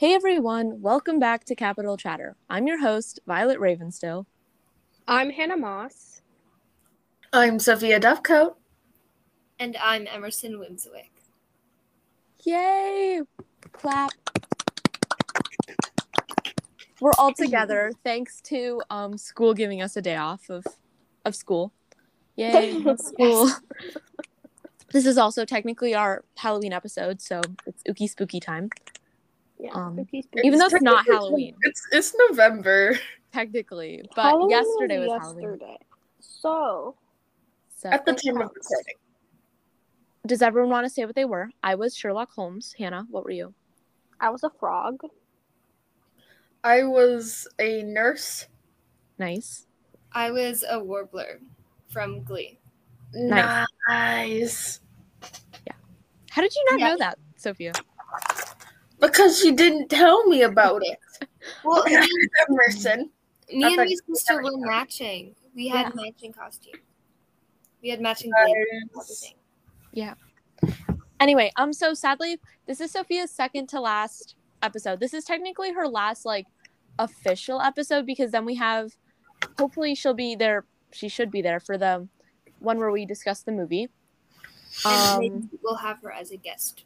Hey everyone, welcome back to Capital Chatter. I'm your host, Violet Ravenstill. I'm Hannah Moss. I'm Sophia Duffcoat. And I'm Emerson Wimswick. Yay! Clap. We're all together thanks to um, school giving us a day off of, of school. Yay, school. this is also technically our Halloween episode, so it's ooky spooky time. Yeah, Um, spooky, Even though It's it's not Halloween, It's it's November. technically, but Halloween yesterday was, Halloween. yesterday. So, So, At the time of recording. does everyone want to say what they were? I was Sherlock Holmes. Hannah, what were you? I was a frog. I was a nurse. Nice. I was a warbler from Glee. Nice. Nice. How did you not Yeah. know that, Sophia? Because you didn't tell me about it. Well, Okay, me, Emerson. me I and my sister were were matching. We had Yeah. matching costumes. We had matching Glee. Nice. everything. Anyway, um, so sadly, this is Sophia's second to last episode. This is technically her last like official episode because then we have hopefully she'll be there she should be there for the one where we discuss the movie. And Um maybe we'll have her as a guest.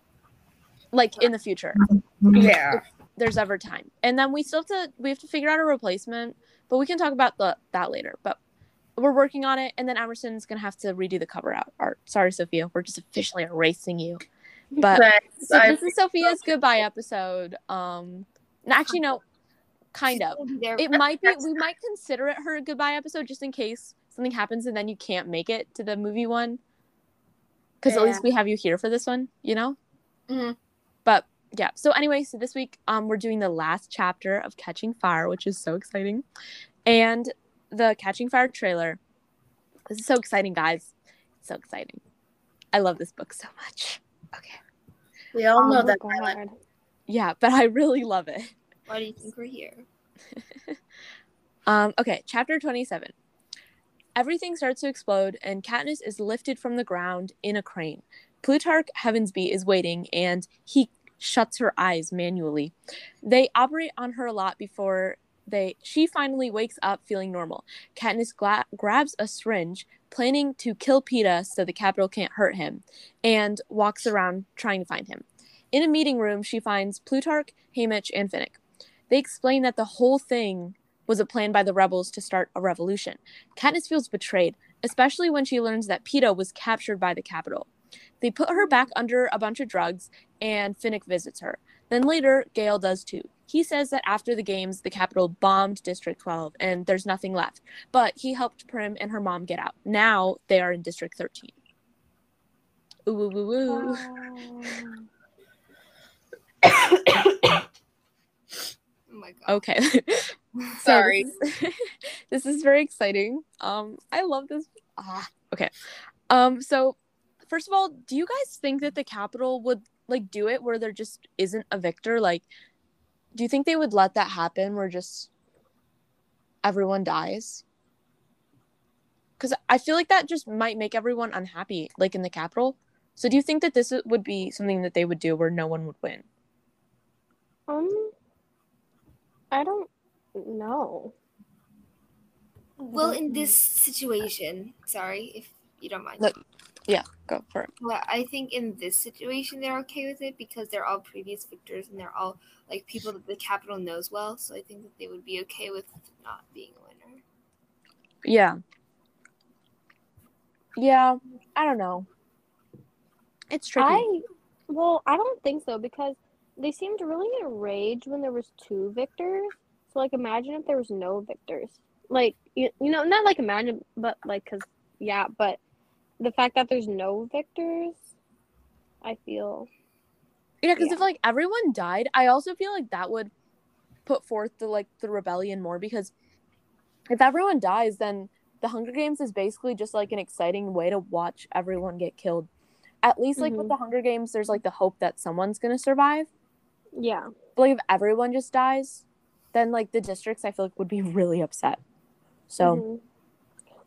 Like in the future. Yeah. There's ever time. And then we still have to we have to figure out a replacement, but we can talk about the that later. But we're working on it and then Emerson's gonna have to redo the cover out art. Sorry, Sophia, we're just officially erasing you. But Thanks. So this is Sophia's goodbye episode. Um, actually, no, kind of. gonna be there. It might be. We might consider it her goodbye episode just in case something happens and then you can't make it to the movie one. Because at least we have you here for this one, you know. Mhm. But yeah. So anyway, so this week, um, we're doing the last chapter of Catching Fire, which is so exciting, and the Catching Fire trailer. This is so exciting, guys. So exciting. I love this book so much. Okay. we all know oh that. Yeah, but I really love it. Why do you think we're here? Um, okay, chapter 27. Everything starts to explode, and Katniss is lifted from the ground in a crane. Plutarch Heavensbee is waiting, and he shuts her eyes manually. They operate on her a lot before they. She finally wakes up feeling normal. Katniss gla- grabs a syringe, planning to kill Peeta so the Capitol can't hurt him, and walks around trying to find him. In a meeting room, she finds Plutarch, Haymitch, and Finnick. They explain that the whole thing was a plan by the rebels to start a revolution. Katniss feels betrayed, especially when she learns that Peeta was captured by the Capitol. They put her back under a bunch of drugs, and Finnick visits her. Then later, Gale does too. He says that after the games, the Capitol bombed District 12 and there's nothing left. But he helped Prim and her mom get out. Now they are in District 13. Ooh, ooh, ooh, ooh. Oh. My god. Okay. So Sorry. This is, this is very exciting. Um, I love this. Ah, okay. Um, so first of all, do you guys think that the Capitol would like do it where there just isn't a victor? Like, do you think they would let that happen where just everyone dies? Because I feel like that just might make everyone unhappy, like in the Capitol. So do you think that this would be something that they would do where no one would win? Um, I don't know. Well, in this situation, sorry if you don't mind. Look. Yeah, go for it. Well, I think in this situation they're okay with it because they're all previous victors and they're all like people that the Capitol knows well. So I think that they would be okay with not being a winner. Yeah. Yeah, I don't know. It's tricky. I well, I don't think so because they seemed really enraged when there was two victors. So like, imagine if there was no victors. Like you, you know, not like imagine, but like, cause yeah, but the fact that there's no victors, I feel yeah, because yeah. if like everyone died, I also feel like that would put forth the like the rebellion more because if everyone dies, then the Hunger Games is basically just like an exciting way to watch everyone get killed. At least like with Mhm. the Hunger Games, there's like the hope that someone's gonna survive. yeah. But like if everyone just dies, then like the districts I feel like would be really upset. So Mhm.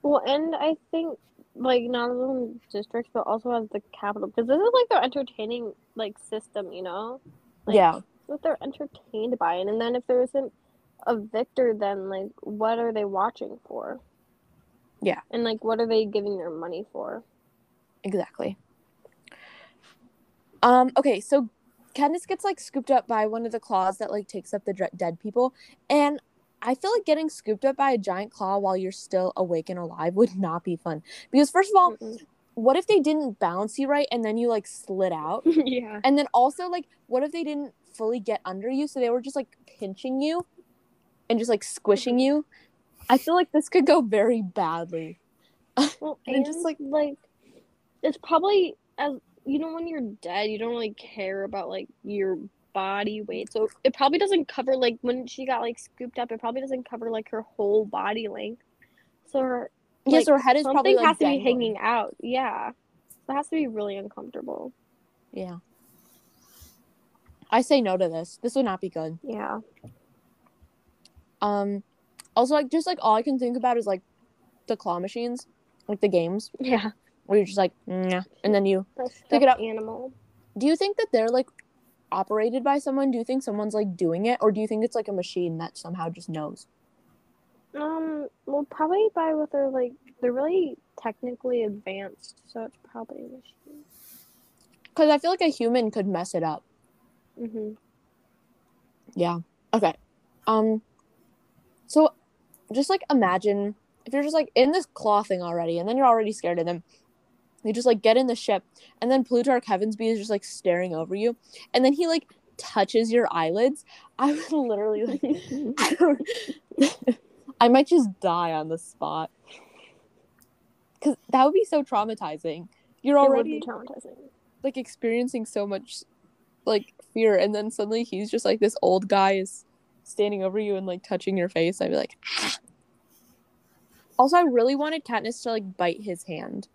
Well, and I think like not only districts but also as the Capitol because this is like their entertaining like system, you know. Like, yeah. that they're entertained by. And then if there isn't a victor, then like what are they watching for? Yeah. And like what are they giving their money for? Exactly. Um. Okay. So Katniss gets like scooped up by one of the claws that like takes up the dre- dead people, and I feel like getting scooped up by a giant claw while you're still awake and alive would not be fun. Because first of all, Mm-mm. what if they didn't bounce you right and then you like slid out? yeah. And then also like what if they didn't fully get under you so they were just like pinching you and just like squishing you? I feel like this could go very badly. Well, And and just, like, like, it's probably as you know when you're dead, you don't really care about like your body weight, so it probably doesn't cover like when she got like scooped up. It probably doesn't cover like her whole body length. So her yes, like, her head is something probably like has to be hanging out. Yeah, so it has to be really uncomfortable. Yeah. I say no to this. This would not be good. Yeah. Um also like just like all I can think about is like the claw machines, like the games Yeah. where you're just like nah, and then you Pick it up. animal. do you think that they're like operated by someone? Do you think someone's like doing it or do you think it's like a machine that somehow just knows? Um. Well, probably by what they're like. They're really technically advanced, so it's probably a machine. Cuz I feel like a human could mess it up. Mm-hmm. Yeah. Okay. Um so just like imagine if you're just like in this claw thing already and then you're already scared of them. You just like get in the ship and then Plutarch Heavensbee is just like staring over you and then he like touches your eyelids. I would literally like I might just die on the spot. Cuz that would be so traumatizing. You're already traumatizing. like experiencing so much like fear and then suddenly he's just like this old guy is standing over you and like touching your face i'd be like also i really wanted katniss to like bite his hand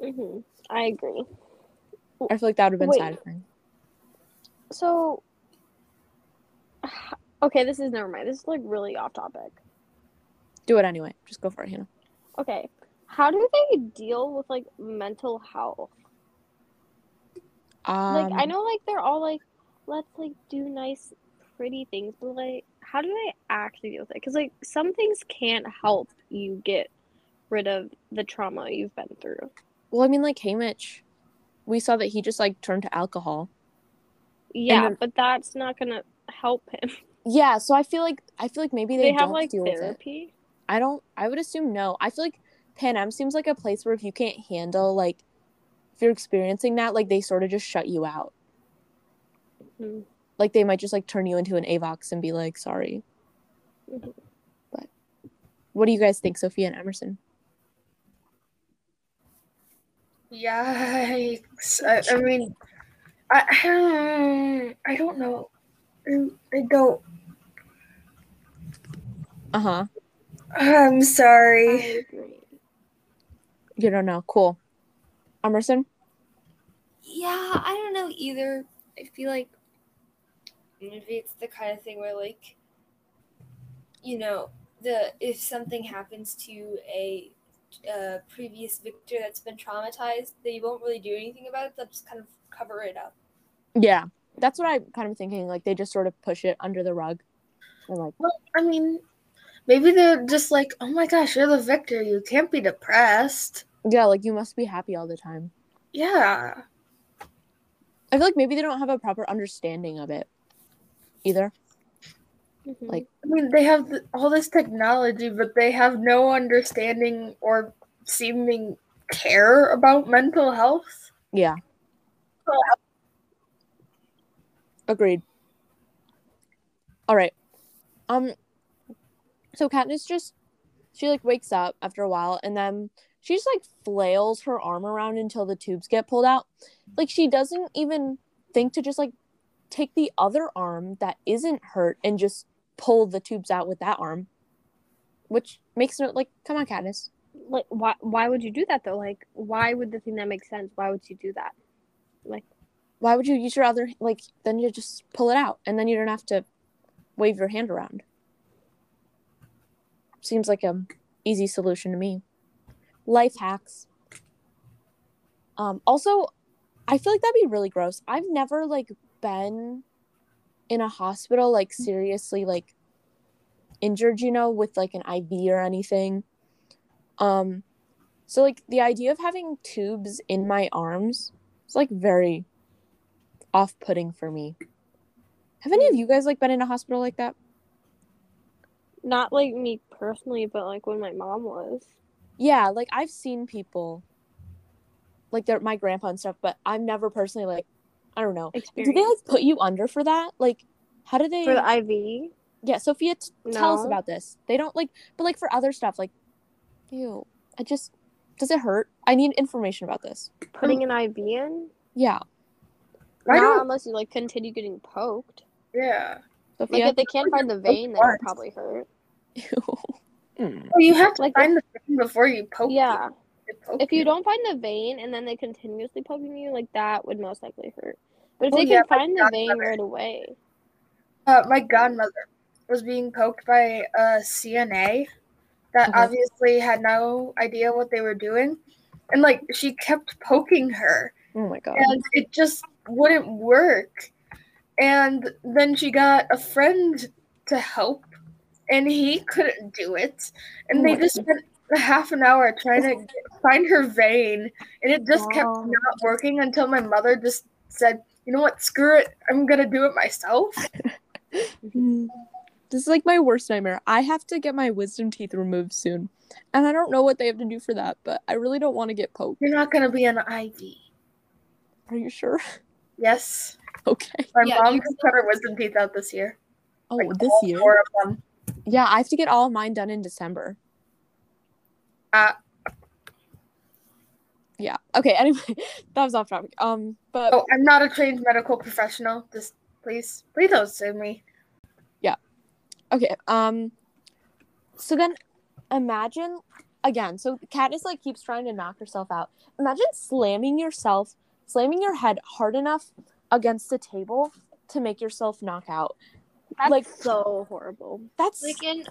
hmm I agree. i feel like that would have been Wait. satisfying So, okay, this is never mind. This is like really off topic. do it anyway just go for it hannah Okay, how do they deal with like mental health? um, Like, I know like they're all like, let's like do nice, pretty things, but like, how do they actually deal with it? Because like some things can't help you get rid of the trauma you've been through. Well i mean like Haymitch, we saw that he just like turned to alcohol Yeah, then- but that's not gonna help him. yeah so i feel like i feel like maybe They, they, have don't like deal with it therapy. I don't I would assume no. I feel like Panem seems like a place where if you can't handle like if you're experiencing that, like they sort of just shut you out. Mhm. Like they might just like turn you into an Avox and be like, sorry. Mhm. But what do you guys think, Sophia and Emerson? Yikes. I, I mean, I, I don't know. I, I don't. Uh-huh. I'm I sorry. agree. You don't know. Cool. Emerson? Yeah, I don't know either. I feel like maybe it's the kind of thing where like you know, the if something happens to a uh, previous victor that's been traumatized, they won't really do anything about it. They'll just kind of cover it up. Yeah. That's what I'm kind of thinking. Like they just sort of push it under the rug. And like, Well, I mean, maybe they're just like, oh my gosh, you're the victor. You can't be depressed. yeah, like you must be happy all the time. Yeah. I feel like maybe they don't have a proper understanding of it either. Mhm. Like- I mean, they have all this technology, but they have no understanding or seeming care about mental health. Yeah. Agreed. All right. Um so Katniss just she like wakes up after a while and then she just like flails her arm around until the tubes get pulled out. Like she doesn't even think to just like take the other arm that isn't hurt and just pull the tubes out with that arm. Which makes it like come on Katniss. like why why would you do that though? Like why would the thing that makes sense? Why would you do that? Like, why would you use your other like then you just pull it out and then you don't have to wave your hand around. Seems like a easy solution to me. Life hacks. Um also I feel like that'd be really gross. I've never like been in a hospital, like seriously, like injured, you know, with like an IV or anything. Um, so like the idea of having tubes in my arms is like very off-putting for me. Have any of you guys like been in a hospital like that? Not like me personally, but like when my mom was. Yeah, like I've seen people like they're my grandpa and stuff, but I've never personally like I don't know. Do they like put you under for that? Like how do they For the IV? Yeah, Sophia t- tell us about this. They don't like but like for other stuff like ew. I just does it hurt? I need information about this. Putting an IV in? Yeah. I Not don't. unless you like continue getting poked. Yeah. Like Sophia. if they can't find the vein, then it'll probably hurt. Ew. Mm. Well, you have to Like- find the thing before you poke. Yeah. you. Poke If you don't find the vein and then they continuously poking you, like that would most likely hurt. But if Oh, they yeah, can find the vein right away, Uh, my godmother was being poked by a CNA that Okay. obviously had no idea what they were doing. And like she kept poking her Oh my god. and it just wouldn't work. And then she got a friend to help and he couldn't do it. And Oh they just spent a half an hour trying to get, find her vein and it just kept oh. not working until my mother just said, "You know what? Screw it. I'm going to do it myself." This is like my worst nightmare. I have to get my wisdom teeth removed soon. And I don't know what they have to do for that, but I really don't want to get poked. You're not gonna be an IV. Are you sure? Yes. Okay. My Yeah, mom just cut her wisdom teeth out this year. Oh, Like, this all year? Four of them. Yeah, I have to get all of mine done in December. Uh, Yeah. Okay, anyway, that was off topic. Um, but oh, I'm not a trained medical professional. Just please, please don't sue me. Yeah. Okay, um so then imagine again, so Katniss like keeps trying to knock herself out. Imagine slamming yourself, slamming your head hard enough against the table to make yourself knock out. that's Like- so horrible. That's Like in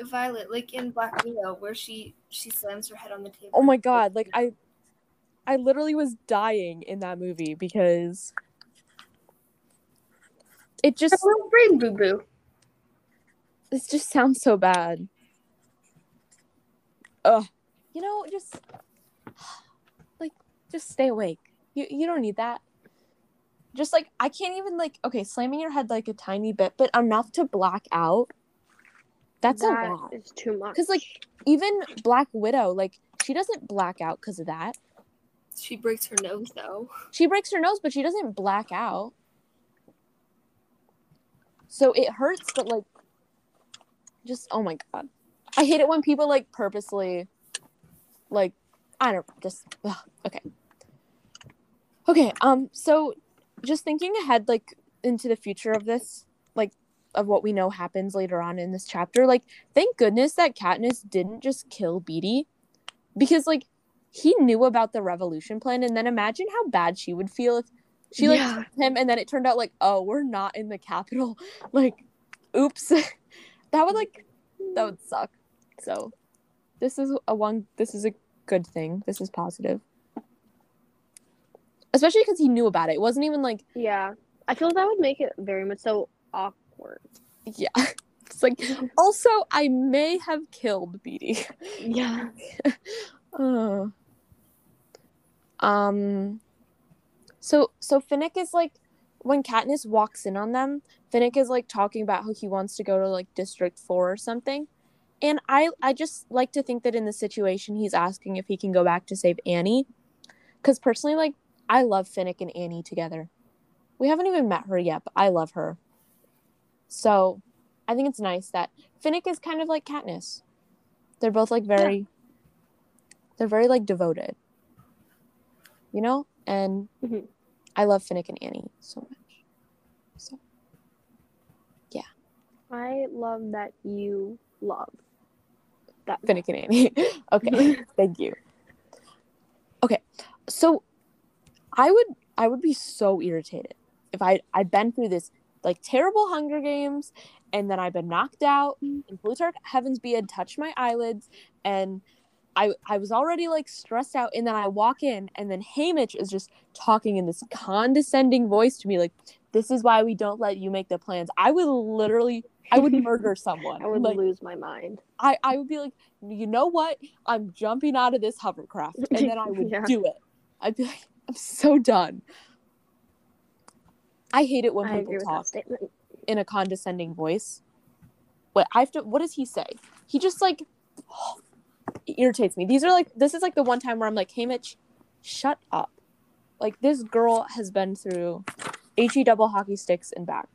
Violet, like in Black Widow, where she she slams her head on the table. oh my god, like I I literally was dying in that movie because it just a little brain boo boo. this just sounds so bad. Ugh. You know, just like just stay awake. You you don't need that. Just like I can't even like okay, slamming your head like a tiny bit, but enough to black out. That's That a lot. is too much. Cuz like even Black Widow, like she doesn't black out cuz of that. She breaks her nose though. She breaks her nose, but she doesn't black out. So it hurts, but like, just oh my god, I hate it when people like purposely, like, I don't just ugh, okay, okay. Um, so just thinking ahead, like into the future of this, like of what we know happens later on in this chapter. Like, thank goodness that Katniss didn't just kill Beetee, because like he knew about the revolution plan, and then imagine how bad she would feel if she like Yeah. him, and then it turned out like, oh, we're not in the Capitol. Like, oops, that would like that would suck. So, this is a one. This is a good thing. This is positive, especially because he knew about it. It wasn't even like Yeah. I feel that would make it very much so awkward. Yeah. It's like also I may have killed Beetee. Yeah. Uh. Um. So so Finnick is like when Katniss walks in on them. Finnick is like talking about how he wants to go to like District Four or something, and I I just like to think that in the situation he's asking if he can go back to save Annie, because personally like I love Finnick and Annie together. We haven't even met her yet, but I love her. So I think it's nice that Finnick is kind of like Katniss. They're both like very they're very like devoted. You know? And Mhm. I love Finnick and Annie so much. So yeah. I love that you love that. Finnick and Annie. okay. Thank you. Okay. So I would I would be so irritated if I I'd been through this like terrible Hunger Games and then I'd been knocked out mm. and Plutarch Heavensbee had touched my eyelids and I I was already like stressed out and then I walk in and then Haymitch is just talking in this condescending voice to me like this is why we don't let you make the plans. I would literally, I would murder someone. I would like, lose my mind. I, I would be like, you know what? I'm jumping out of this hovercraft, and then I would Yeah. do it. I'd be like, I'm so done. I hate it when I people agree with that talk in a condescending voice. What I have to. What does he say? He just like it irritates me. These are like this is like the one time where I'm like, Haymitch, shut up. Like this girl has been through he double hockey sticks and back.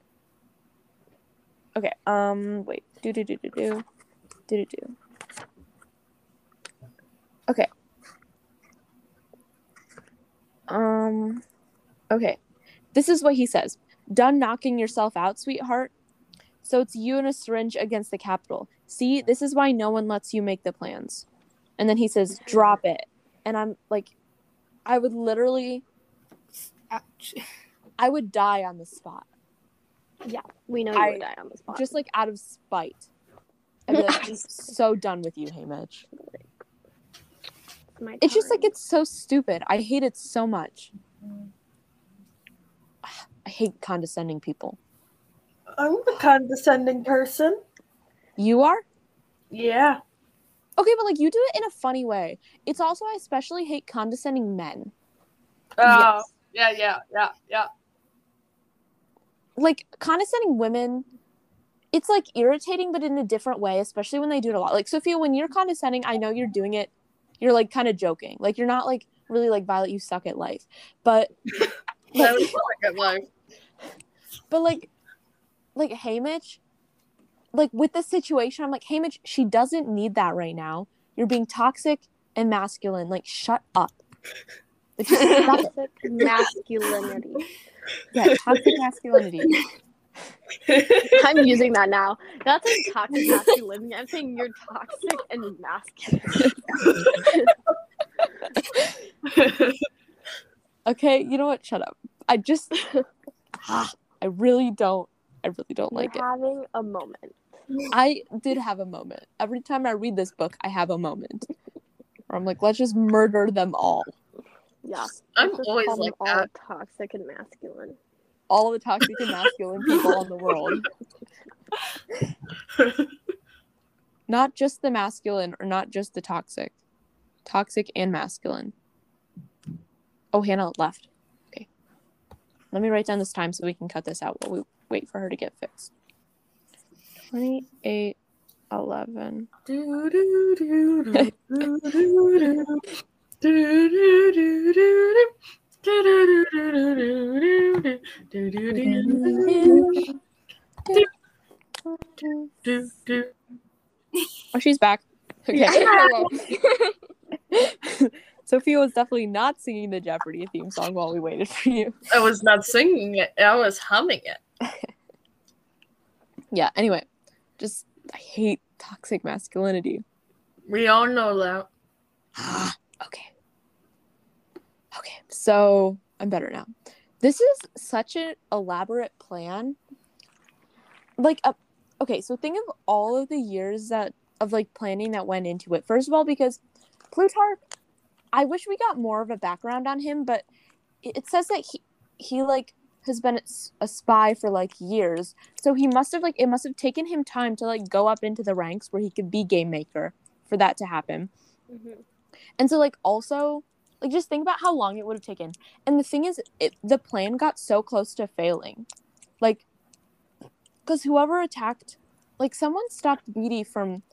Okay. Um. Wait. Do do do do do do do do. Okay. Um. Okay. This is what he says. Done knocking yourself out, sweetheart. So it's you and a syringe against the Capitol. See, this is why no one lets you make the plans. And then he says, drop it. And I'm like, I would literally, Ouch. I would die on the spot. Yeah, we know you I- would die on the spot. Just like out of spite. I'd be like, I'm so done with you, Haymitch. It's just like, it's so stupid. I hate it so much. I hate condescending people. I'm the condescending person. You are? Yeah. Okay, but like you do it in a funny way. It's also, I especially hate condescending men. Oh, yeah, yeah, yeah, yeah. like condescending women it's like irritating but in a different way especially when they do it a lot like sophia when you're condescending i know you're doing it you're like kind of joking like you're not like really like violet you suck at life but That was like at life. but like like Haymitch like with the situation i'm like Haymitch she doesn't need that right now you're being toxic and masculine like shut up like, stop toxic masculinity. yeah toxic masculinity I'm using that now. Not saying toxic masculinity. I'm saying you're toxic and masculine. Okay you know what shut up i just i really don't i really don't like it You're having a moment. I did have a moment. Every time I read this book, I have a moment where I'm like, let's just murder them all. Yeah. I'm always call them like all that. toxic and masculine. All the toxic and masculine people in the world. Not just the masculine or not just the toxic. Toxic and masculine. Oh, Hannah left. Okay. Let me write down this time so we can cut this out while we wait for her to get fixed. 28 11. Do, do, do, do, do, do, do. Do, do, do, do, do. Do, do, do, do, do, do, do. Do, do, do, do, do, do. Oh, she's back. Okay. Sophia was definitely not singing the Jeopardy theme song while we waited for you. I was not singing it, I was humming it. Yeah, anyway, just I hate toxic masculinity. We all know that. Ah, okay. Okay, so I'm better now. This is such an elaborate plan. Like, uh, okay, so think of all of the years that of like planning that went into it. First of all, because Plutarch, I wish we got more of a background on him, but it, says that he he like has been a spy for like years. So he must have like it must have taken him time to like go up into the ranks where he could be game maker for that to happen. Mhm. And so like also like just think about how long it would have taken. And the thing is it, the plan got so close to failing. Like cuz whoever attacked like someone stopped Beetee from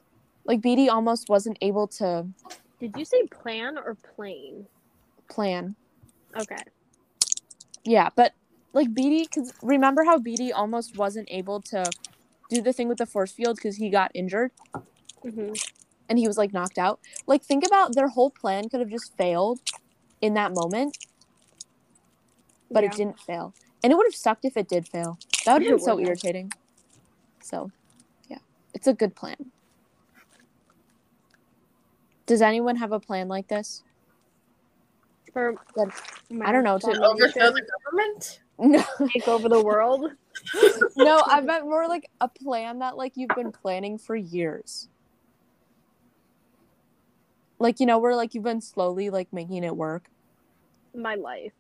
like Beetee almost wasn't able to Did you say plan or plane? plan. Okay. Yeah, but like Beetee cuz remember how Beetee almost wasn't able to do the thing with the force field cuz he got injured hmm and he was like knocked out. Like think about their whole plan could have just failed in that moment, but it didn't fail. And it would have sucked if it did fail. That would have been so irritating. So, yeah. It's a good plan. Does anyone have a plan like this? For Good. I don't know, to Overthrow the government? No. take over the world. no, I meant more like a plan that like you've been planning for years. Like, you know, where like you've been slowly like making it work. My life.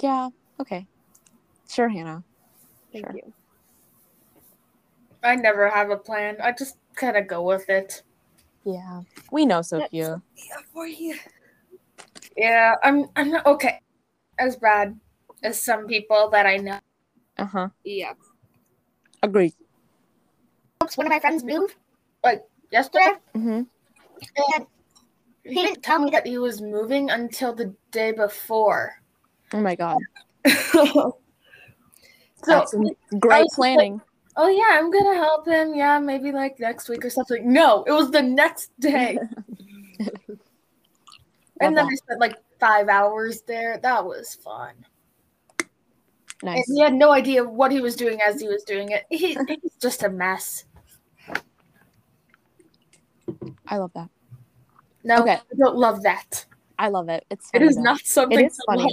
Yeah, okay. Sure, Hannah. Thank Sure. you. I never have a plan. I just kind of go with it. Yeah. We know Sophia. Yeah, for you. Yeah, I'm. I'm not okay. As bad as some people that I know. Uh huh. Yeah. Agreed. One of my friends moved, like yesterday, Mm-hmm. and he didn't tell me that he was moving until the day before. Oh my god. so, That's great was like- planning. Oh yeah, I'm gonna help him. Yeah, maybe like next week or something. No, it was the next day. and then I spent like five hours there. That was fun. And nice. he had no idea what he was doing as he was doing it. He, he's just a mess. I love that. No, Okay. I don't love that. I love it. It's it is though. not something is to funny. love.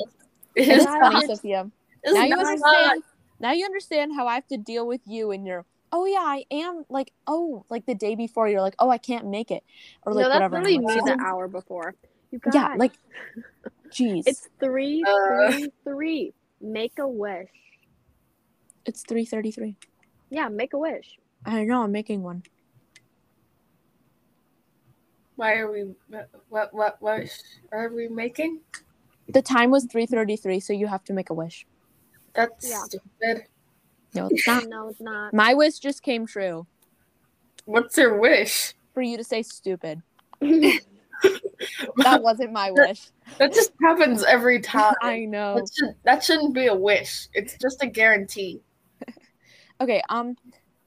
It It is is funny. Sophia. It's now you not understand. Now you understand how I have to deal with you and your. Oh yeah, I am like oh like the day before you're like oh I can't make it or like no, that's whatever. I'm really like, me the hour before. You guys, yeah, like, jeez, it's three, Uh. three, three. Make a wish. it's three thirty three. Yeah, make a wish. I know I'm making one. Why are we? What? What? What are we making? The time was three thirty three, so you have to make a wish. That's Yeah. stupid. No, it's not. No, it's not. My wish just came true What's your wish? for you to say stupid. That wasn't my wish. That just happens every time. I know. That, should, that shouldn't be a wish. It's just a guarantee. Okay, um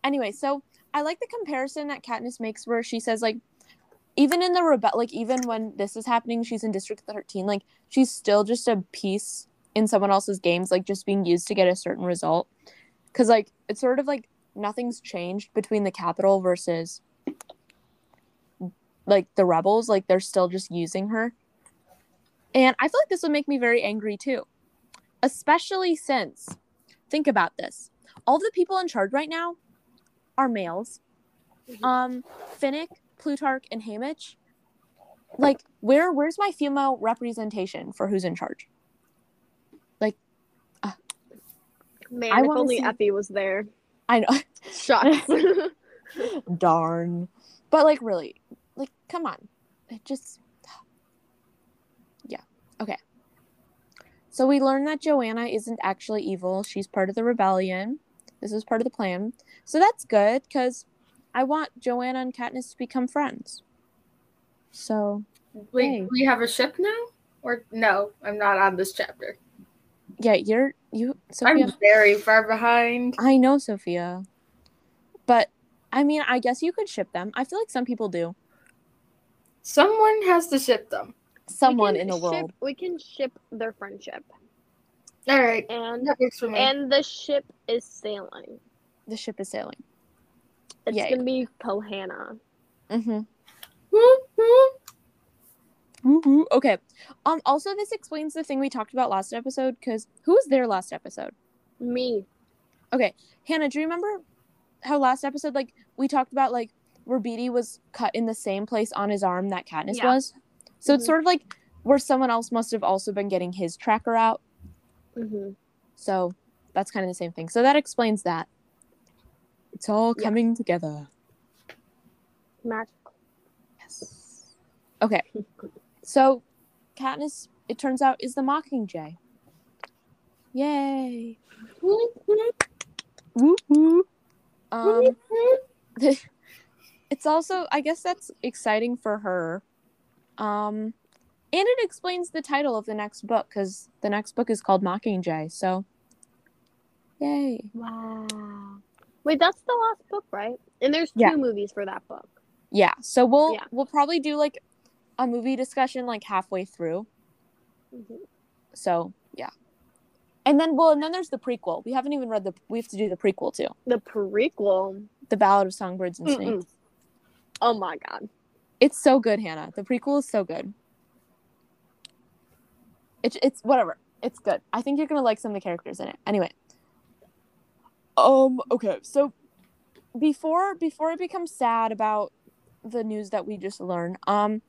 anyway, so I like the comparison that Katniss makes where she says like even in the rebel like even when this is happening, she's in District 13, like she's still just a piece in someone else's games, like just being used to get a certain result. Cause like it's sort of like nothing's changed between the Capitol versus like the rebels, like they're still just using her. And I feel like this would make me very angry too. Especially since think about this all the people in charge right now are males. Mhm. Um, Finnick, Plutarch, and Haymitch. Like, where where's my female representation for who's in charge? Man, I if only see- Effie was there. I know, Shucks. darn. But like, really, like, come on, it just, yeah, okay. So we learned that Johanna isn't actually evil. She's part of the rebellion. This is part of the plan. So that's good because I want Johanna and Katniss to become friends. So We Hey. we have a ship now, or no? I'm not on this chapter. Yeah, you're you, Sophia. I'm very far behind. I know, Sophia. But I mean, I guess you could ship them. I feel like some people do. Someone has to ship them. Someone in can the ship- world. we can ship their friendship, All right, and that works for me. and the ship is sailing. The ship is sailing. It's Yay. gonna be Kohana. Mm-hmm. Whoop. Okay. Um. Also, this explains the thing we talked about last episode. Because who was there last episode? Me. Okay, Hannah, do you remember how last episode, like, we talked about like where Beetee was cut in the same place on his arm that Katniss Yeah. was? So it's Mhm. sort of like where someone else must have also been getting his tracker out. hmm So that's kind of the same thing. So that explains that. It's all Yeah. coming together. Magical. Yes. Okay. So Katniss, it turns out, is the Mockingjay. Yay. Um, it's also, I guess that's exciting for her. Um, and it explains the title of the next book because the next book is called Mockingjay. So, yay. Wow. Wait, that's the last book, right? And there's two Yeah. movies for that book. Yeah. So we'll Yeah. we'll probably do like a movie discussion like halfway through. Mhm. So yeah. And then well, and then there's the prequel. We haven't even read the. We have to do the prequel too. The prequel. The Ballad of Songbirds and Mm-mm. Snakes. Oh my god. It's so good, Hannah. The prequel is so good. It's it's whatever. It's good. I think you're gonna like some of the characters in it. Anyway. Um. Okay. So before before I become sad about the news that we just learned, um,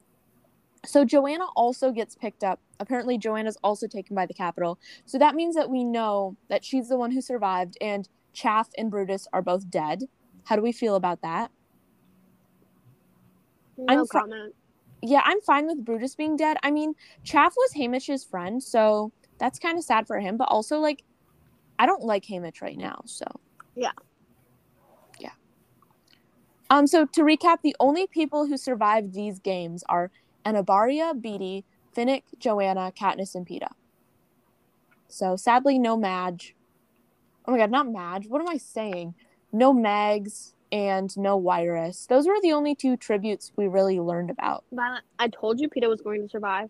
So Johanna also gets picked up. Apparently, Johanna's also taken by the Capitol. So that means that we know that she's the one who survived, and Chaff and Brutus are both dead. How do we feel about that? No I'm fr- comment. Yeah, I'm fine with Brutus being dead. I mean, Chaff was Haymitch's friend, so that's kind of sad for him. But also, like, I don't like Haymitch right now, so Yeah. yeah. Um. So to recap, the only people who survived these games are Enobaria, Beetee, Finnick, Johanna, Katniss, and Peeta. So sadly, no Madge. Oh my god, not Madge. What am I saying? No Mags and no Wiress. Those were the only two tributes we really learned about. Violet, I told you Peter was going to survive.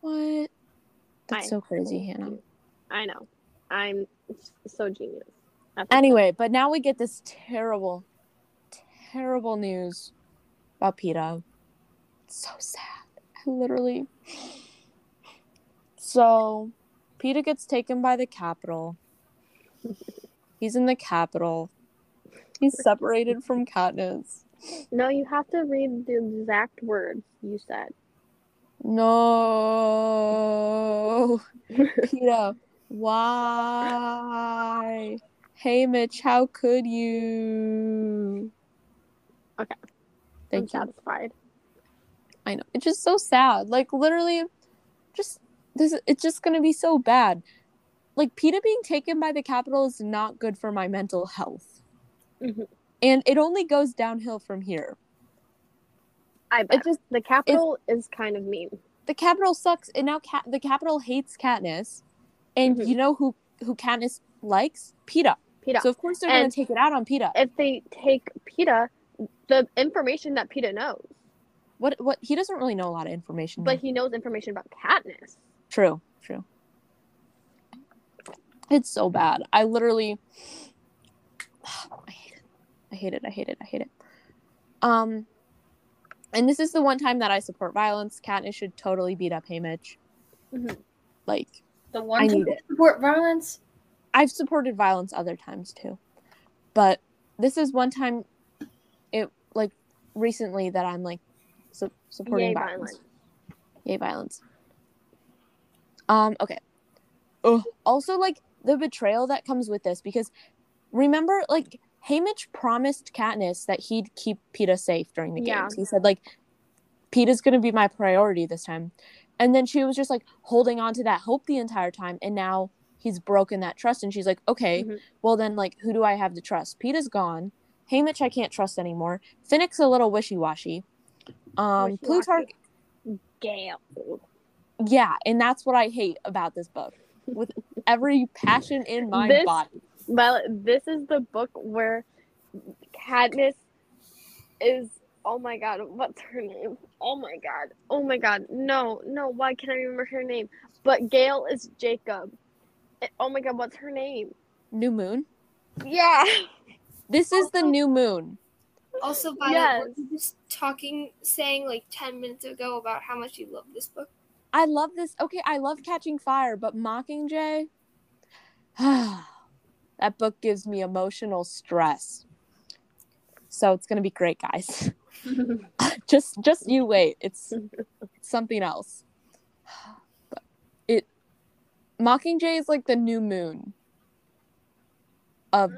What? That's I so crazy, Hannah. I know. I'm so genius. Anyway, but now we get this terrible, terrible news about Peeta. So sad. I literally. So, Peeta gets taken by the Capitol. He's in the Capitol. He's separated from Katniss. No, you have to read the exact words you said. No. Peeta, why? Haymitch, how could you? Okay. Thank you. I'm satisfied. I know. It's just so sad. Like literally just this it's just gonna be so bad. Like Peeta being taken by the Capitol is not good for my mental health. Mhm. And it only goes downhill from here. I bet. It just the Capitol is kind of mean. the Capitol sucks and now Cat the Capitol hates Katniss. And Mhm. you know who who Katniss likes? Peeta. Peeta. So of course they're And- gonna take it out on Peeta. if they take Peeta, the information that Peeta knows, What what he doesn't really know a lot of information. but here. he knows information about Katniss. True, true. It's so bad. I literally I hate it. I hate it. I hate it. I hate it. Um and this is the one time that I support violence. Katniss should totally beat up Haymitch. Mhm. Like The I one need to it. support violence. I've supported violence other times too. But this is one time it like recently that I'm like su- supporting Yay, violence. violence. Yay, violence. Um, okay. Ugh. Also, like the betrayal that comes with this, because remember, like Haymitch promised Katniss that he'd keep Peeta safe during the Yeah. games. He said, like, Peeta's gonna be my priority this time. And then she was just like holding on to that hope the entire time, and now he's broken that trust, and she's like, okay, Mhm. well then, like, who do I have to trust? Peeta's gone. Haymitch, I can't trust anymore. Finnick's a little wishy washy. Um, Plutarch, Gale. yeah, and that's what I hate about this book with every passion in my This- body. Well, this is the book where Cadmus is. Oh my god, what's her name? Oh my god. Oh my god. No, no, why can't I remember her name? But Gale is Jacob. Eh, Oh my god, what's her name? New moon. Yeah. This is the new moon. Also, Violet, Yes. were you just talking, saying like ten minutes ago about how much you love this book. I love this. Okay, I love Catching Fire, but Mockingjay. that book gives me emotional stress. So it's gonna be great, guys. just, just you wait. It's something else. But it, Mockingjay is like the new moon of uh,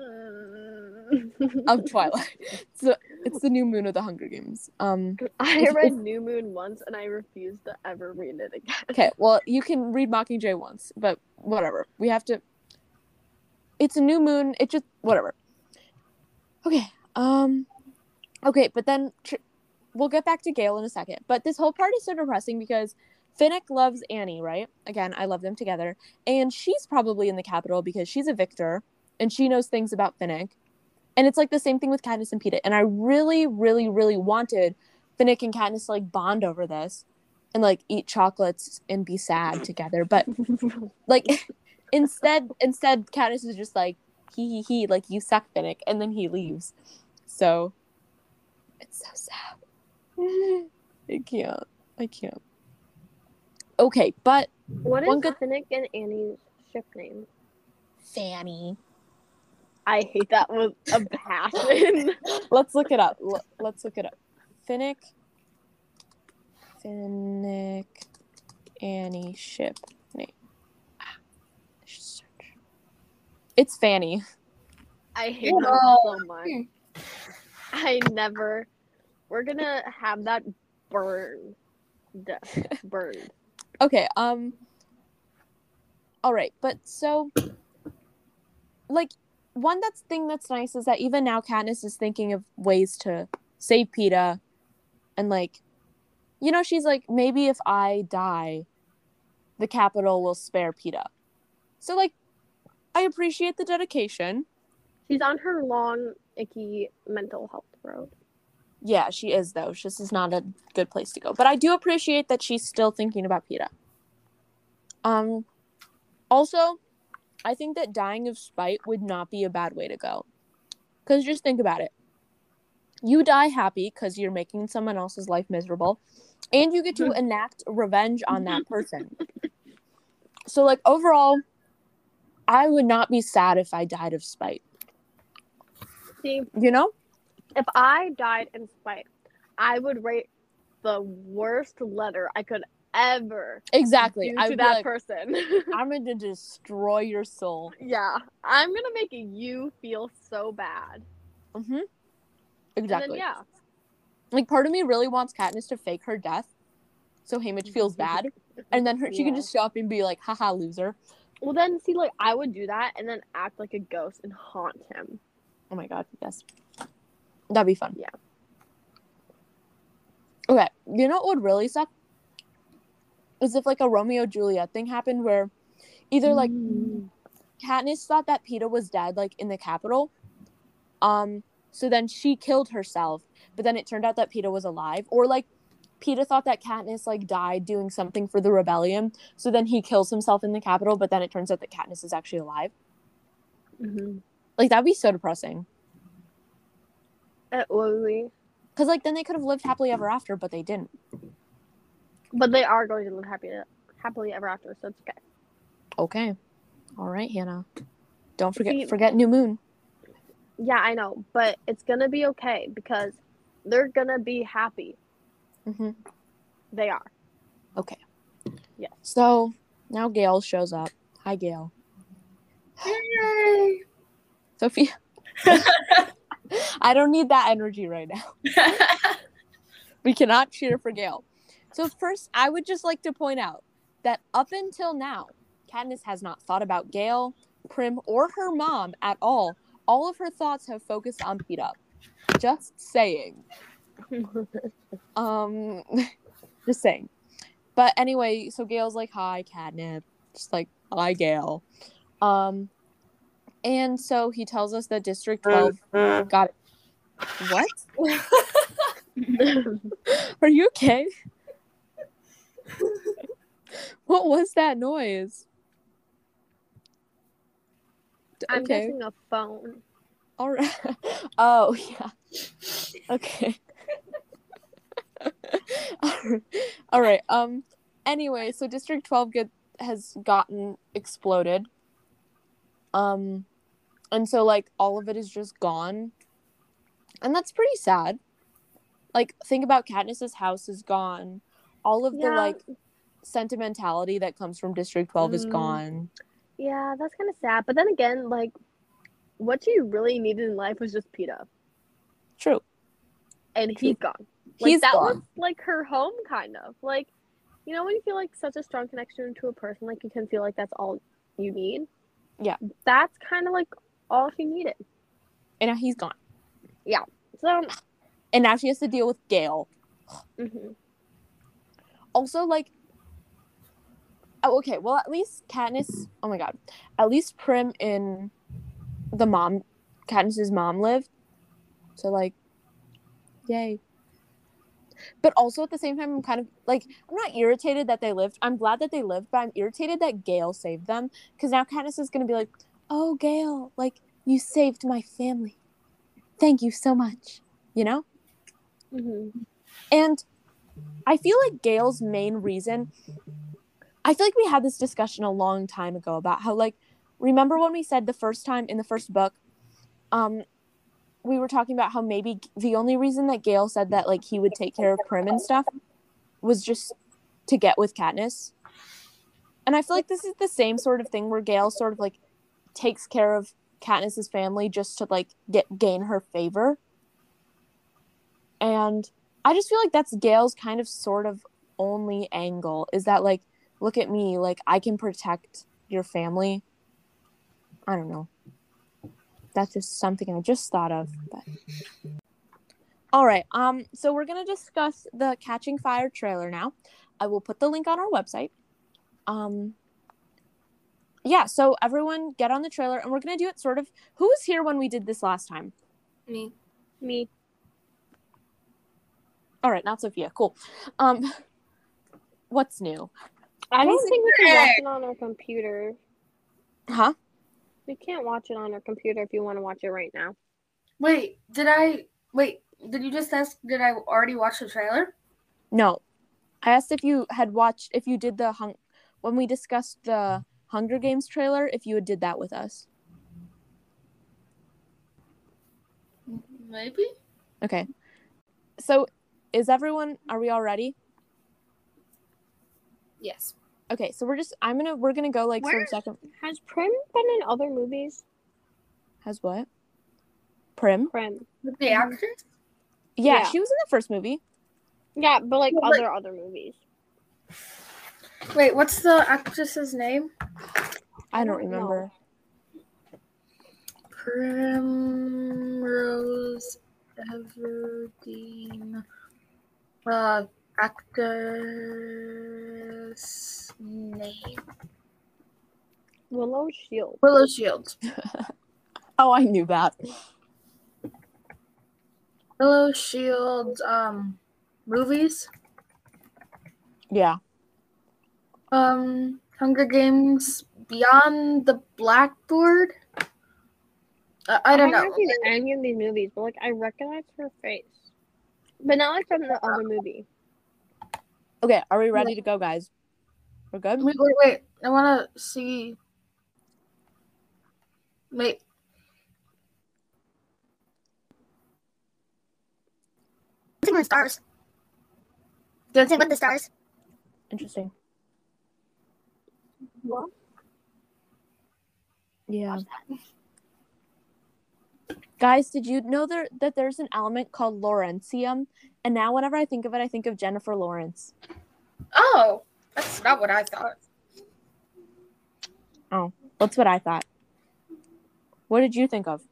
of Twilight. So it's the new moon of the Hunger Games. Um. I read if- New Moon once and I refuse to ever read it again. Okay, well, you can read Mockingjay once, but whatever. We have to. It's a new moon. It just whatever. Okay. Um. Okay, but then tr- we'll get back to Gale in a second. But this whole part is so depressing because Finnick loves Annie, right? Again, I love them together, and she's probably in the Capitol because she's a victor and she knows things about Finnick. And it's like the same thing with Katniss and Peeta. And I really, really, really wanted Finnick and Katniss to like bond over this and like eat chocolates and be sad together. But like instead instead Katniss is just like he he he like you suck Finnick and then he leaves. So it's so sad. I can't. I can't. Okay, but What is One good- Finnick and Annie's ship name? Fanny. I hate that with a passion. Let's look it up. L- let's look it up. Finnick. Finnick Annie ship name. Ah. It's Fanny. I hate them Oh. so much. I never. We're gonna have that burned. Burned. Okay, um All right, but so like one that's thing that's nice is that even now Katniss is thinking of ways to save Peeta and like you know, she's like maybe if I die the Capitol will spare Peeta. So like I appreciate the dedication. She's on her long, icky mental health road. Yeah, she is though. This is not a good place to go. But I do appreciate that she's still thinking about Peeta. Um also, I think that dying of spite would not be a bad way to go. Cuz just think about it. You die happy cuz you're making someone else's life miserable and you get to mm-hmm. enact revenge on that mm-hmm. person. So like overall I would not be sad if I died of spite. See, You know? if I died in spite, I would write the worst letter I could ever Exactly. do I to that like, person. I'm going to destroy your soul. yeah, I'm gonna make you feel so bad. Mm-hmm. Exactly. then, yeah, Like part of me really wants Katniss to fake her death, so Haymitch feels bad, and then her, she can just show up and be like, "Haha, loser." Well, then see, like I would do that and then act like a ghost and haunt him. Oh my god, yes, that'd be fun. Yeah. Okay, you know what would really suck? Is if like a Romeo Juliet thing happened where either like Mm. Katniss thought that Peeta was dead, like in the Capitol. Um, so then she killed herself, but then it turned out that Peeta was alive. Or like Peeta thought that Katniss like died doing something for the rebellion, so then he kills himself in the Capitol, but then it turns out that Katniss is actually alive. Mhm. Like that'd be so depressing. It would be. Cause like then they could have lived happily ever after, but they didn't. But they are going to live happy happily ever after, so it's okay. Okay. All right, Hannah. Don't forget See- forget New Moon. Yeah, I know, but it's gonna be okay because they're gonna be happy. hmm They are. Okay. Yeah. So now Gale shows up. Hi, Gale. Yay! Sophia. I don't need that energy right now. We cannot cheer for Gale. So first, I would just like to point out that up until now, Katniss has not thought about Gale, Prim, or her mom at all. All of her thoughts have focused on Peeta. Just saying. Um, just saying. But anyway, so Gale's like, "Hi, Catnip." Just like, "Hi, Gale." Um, and so he tells us that District Twelve got it. What? Are you okay? what was that noise? I'm okay. guessing a phone. All right. Oh yeah. Okay. All right. Um. Anyway, so District Twelve get has gotten exploded. Um, and so like all of it is just gone, and that's pretty sad. Like think about Katniss's house is gone. All of the like sentimentality that comes from District Twelve is Mm. gone. Yeah, that's kind of sad. But then again, like, what she really needed in life was just Peeta, True. and he's gone. Like, He's that was gone. like her home, kind of. Like, you know, when you feel like such a strong connection to a person, like you can feel like that's all you need. Yeah. That's kind of like all she needed. And now he's gone. Yeah. So, And now she has to deal with Gale. mhm. Also like oh okay well at least Katniss oh my god at least Prim in the mom Katniss's mom lived. So like yay. But also at the same time I'm kind of like I'm not irritated that they lived. I'm glad that they lived but I'm irritated that Gale saved them because now Katniss is gonna be like oh Gale like you saved my family. Thank you so much you know? Mhm. and I feel like Gale's main reason, I feel like we had this discussion a long time ago about how, like, remember when we said the first time in the first book, um, we were talking about how maybe the only reason that Gale said that, like, he would take care of Prim and stuff was just to get with Katniss. And I feel like this is the same sort of thing where Gale sort of like takes care of Katniss's family just to like get gain her favor. And I just feel like that's Gale's kind of sort of only angle is that like look at me like I can protect your family. I don't know. That's just something I just thought of. But all right. Um. So we're gonna discuss the Catching Fire trailer now. I will put the link on our website. Um. Yeah. So everyone, get on the trailer, and we're gonna do it sort of. Who was here when we did this last time? Me. Me. All right, not Sophia. Cool. Um. What's new? I don't think we can watch it on our computer. Huh? We can't watch it on our computer if you want to watch it right now. Wait, did I wait? Did you just ask? Did I already watch the trailer? No. I asked if you had watched if you did the hung when we discussed the Hunger Games trailer if you had did that with us. Maybe. Okay. So is everyone are we all ready? Yes. Okay, so we're just I'm gonna we're gonna go like sort Where- of second Has Prim been in other movies? has what? Prim? Prim. The actress? Yeah, Yeah. she was in the first movie. Yeah, but like Well, but- other other movies. Wait, what's the actress's name? I don't don't know. remember. Primrose Everdeen. Uh, actress name. Willow Shield. Willow Shields. Oh, I knew that. Willow Shields. Um, movies. Yeah. Um, Hunger Games. Beyond the Blackboard. Uh, I don't know. I haven't seen any of these movies, but like I recognize her face, but not like from the other movie. Okay, are we ready to go, guys? We're good? Wait, wait, wait. I want to see. Wait. Dancing with the Stars. That's Dancing with the Stars. Interesting. What? Yeah. Guys, did you know there that there's an element called Lawrencium? And now whenever I think of it, I think of Jennifer Lawrence. Oh, that's not what I thought. Oh, that's what I thought. What did you think of?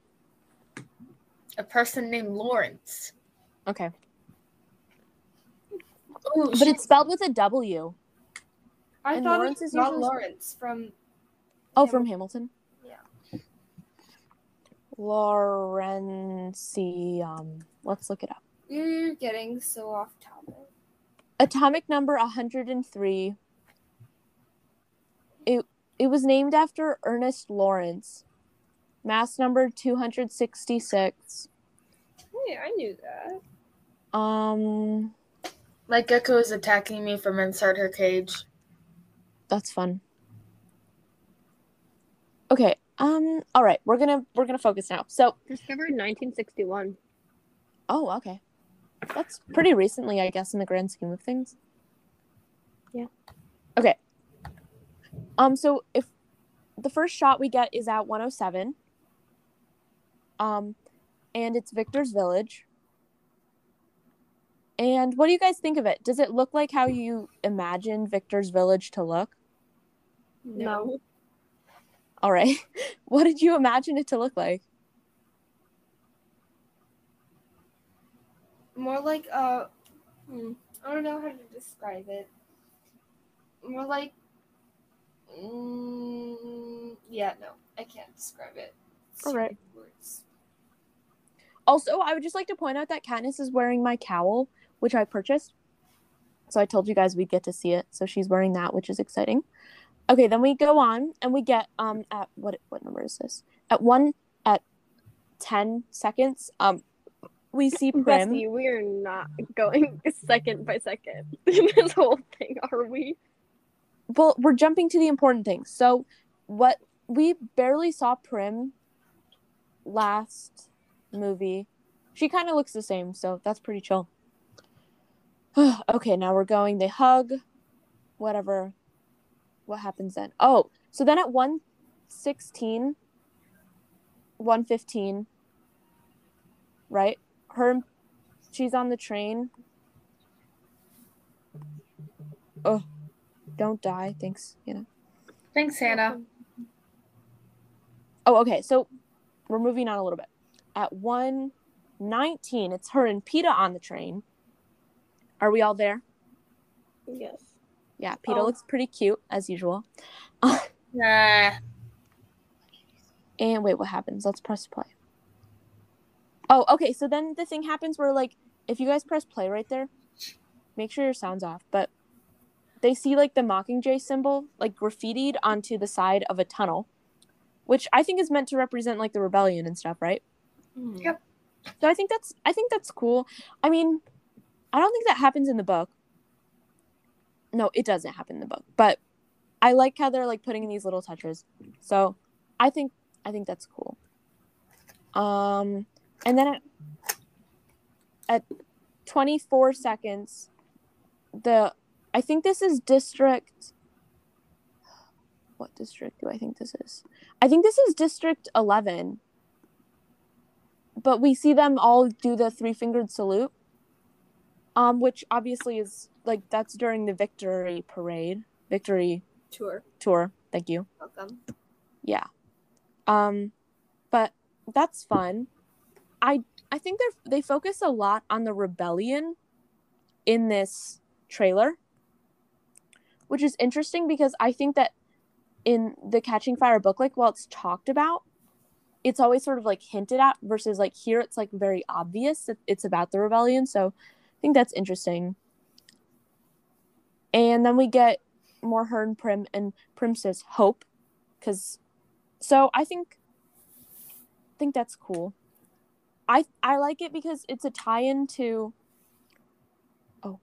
A person named Lawrence. Okay. Oh, But it's spelled with a W. I And thought Lawrence it was is not usually- Lawrence from. Oh, from Hamilton. Yeah. Lawrencium. Let's look it up. You're getting so off topic. Atomic number 103. It it was named after Ernest Lawrence. Mass number 266. Hey, I knew that. Um My gecko is attacking me from inside her cage. that's fun. Okay. Um all right, we're going to we're to focus now. So, Discovered in 1961. oh, okay. That's pretty recently, I guess in the grand scheme of things. Yeah. Okay. Um so if the first shot we get is at 107. Um and it's Victor's village. And what do you guys think of it? Does it look like how you imagine Victor's village to look? No. All right. What did you imagine it to look like? More like uh, hmm, I don't know how to describe it. More like, mm, yeah, no, I can't describe it. It's All right. words. Also, I would just like to point out that Katniss is wearing my cowl, which I purchased. So I told you guys we'd get to see it. So she's wearing that, which is exciting. Okay, then we go on and we get um at what what number is this? At one at ten seconds. Um we see Prim. Bessie, we are not going second by second in this whole thing, are we? well, we're jumping to the important things. So, what we barely saw Prim last movie. She kind of looks the same, so that's pretty chill. okay, now we're going. They hug. Whatever. What happens then? Oh, so then at 116, 115, right? Her, she's on the train. Oh, don't die. Thanks. You know. Thanks, Hannah. Oh, okay. So we're moving on a little bit. At 119, it's her and PETA on the train. Are we all there? Yes. Yeah, Peeta Oh. looks pretty cute as usual. Nah. And wait, what happens? Let's press play. Oh, okay. So then the thing happens where, like, if you guys press play right there, make sure your sound's off. But they see, like, the Mockingjay symbol, like, graffitied onto the side of a tunnel, which I think is meant to represent, like, the rebellion and stuff, right? Mm-hmm. Yep. So I think that's I think that's cool. I mean, I don't think that happens in the book. No, it doesn't happen in the book. But I like how they're like putting in these little touches. So I think I think that's cool. Um and then at, at 24 seconds the I think this is district what district do I think this is? I think this is district 11 but we see them all do the three fingered salute um which obviously is like that's during the victory parade. Victory Tour. tour. Thank you. Welcome. yeah. Um but that's fun. I i think they're they focus a lot on the rebellion in this trailer which is interesting because i think that in the catching fire book like while it's talked about it's always sort of like hinted at versus like here it's like very obvious that it's about the rebellion. So i think that's interesting and then we get more her and prim and prim says hope because so i think I think that's cool. I i like it because it's a tie-in to oh.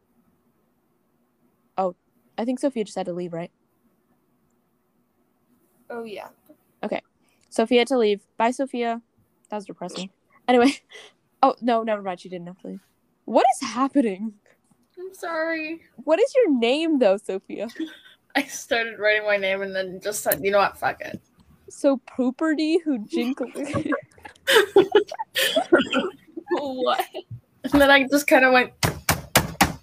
Oh i think sophia just had to leave right? Oh yeah. Okay, Sophia had to leave. Bye sophia. That was depressing. Anyway. Oh no never mind. She didn't have to leave. What is happening I'm sorry. what is your name though sophia I started writing my name and then just said, you know what, fuck it. so pooperty who jinkle what? And then I just kind of went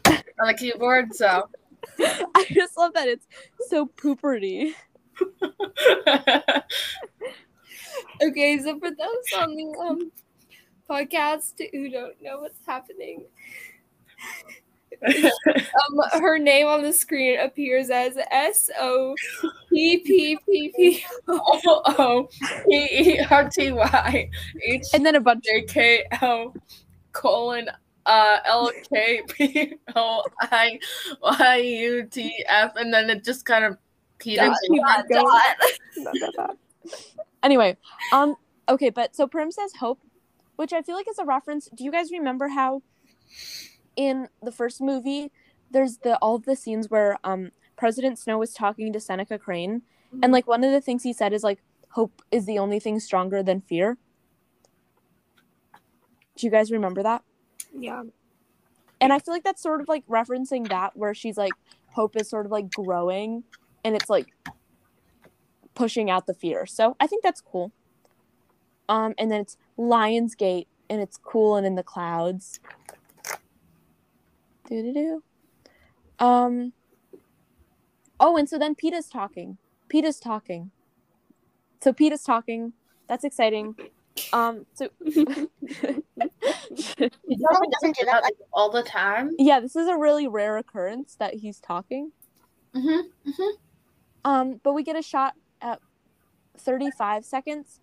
on the keyboard, so. i just love that it's so pooperty Okay, so for those on the um podcast who don't know what's happening, um, her name on the screen appears as S O P P P P. O O P E R T Y H and then a bunch J K L colon uh L K P O I Y U T F and then it just kind of peters Dot, dot, dot. anyway, um, okay, but so Prim says hope, which I feel like is a reference. Do you guys remember how in the first movie there's the all of the scenes where um President Snow was talking to Seneca Crane, and like one of the things he said is like hope is the only thing stronger than fear. Do you guys remember that? Yeah. And I feel like that's sort of like referencing that where she's like hope is sort of like growing and it's like pushing out the fear. So I think that's cool. Um and then it's Lionsgate and it's cool and in the clouds. Do do do. Um Oh, and so then Peeta's talking. Peeta's talking. So Peeta's talking. That's exciting. Um so He doesn't do that like all the time. yeah, this is a really rare occurrence that he's talking. Mm-hmm. Um, but we get a shot at 35 seconds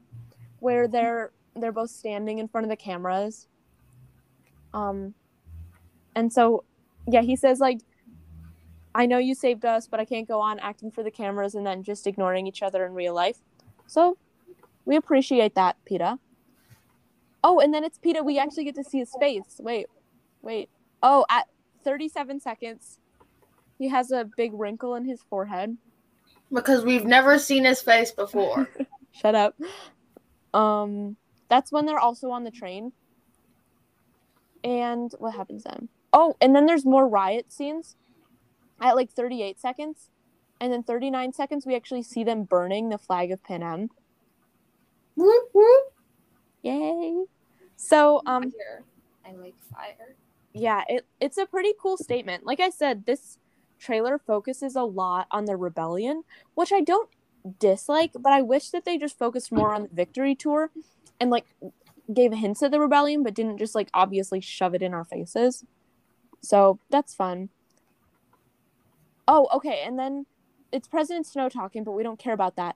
where they're they're both standing in front of the cameras. Um, and so, yeah, he says like, "I know you saved us, but I can't go on acting for the cameras and then just ignoring each other in real life." So, we appreciate that, Peeta. Oh, and then it's Peeta. We actually get to see his face. Wait, wait. Oh, at 37 seconds, he has a big wrinkle in his forehead. Because we've never seen his face before. Shut up. Um, that's when they're also on the train. And what happens then? Oh, and then there's more riot scenes at like 38 seconds. And then 39 seconds, we actually see them burning the flag of Panem. Yay. So, um, Fire. I like fire. yeah, it, it's a pretty cool statement. Like I said, this trailer focuses a lot on the rebellion, which I don't dislike, but I wish that they just focused more on the victory tour and like gave hints of the rebellion, but didn't just like obviously shove it in our faces. So that's fun. Oh, okay, and then it's President Snow talking, but we don't care about that.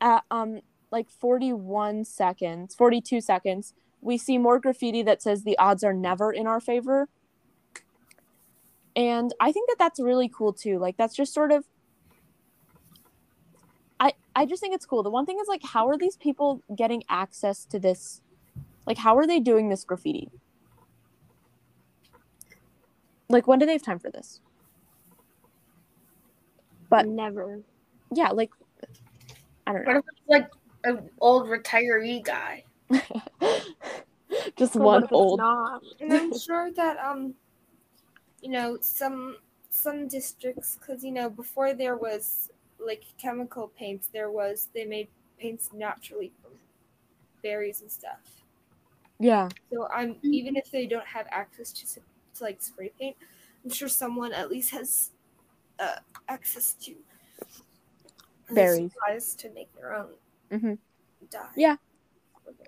At um like 41 seconds, 42 seconds, we see more graffiti that says the odds are never in our favor. And I think that that's really cool too. Like that's just sort of I I just think it's cool. The one thing is like how are these people getting access to this? Like how are they doing this graffiti? Like when do they have time for this? But- never. Yeah, like I don't What know. if it's like an old retiree guy? just But one old Not? And I'm sure that um, you know, some some districts, because you know, before there was like chemical paints, there was they made paints naturally from berries and stuff. Yeah. So I'm even if they don't have access to, s- to like spray paint, I'm sure someone at least has uh, access to Berries. supplies to make their own mm-hmm. dye. Yeah.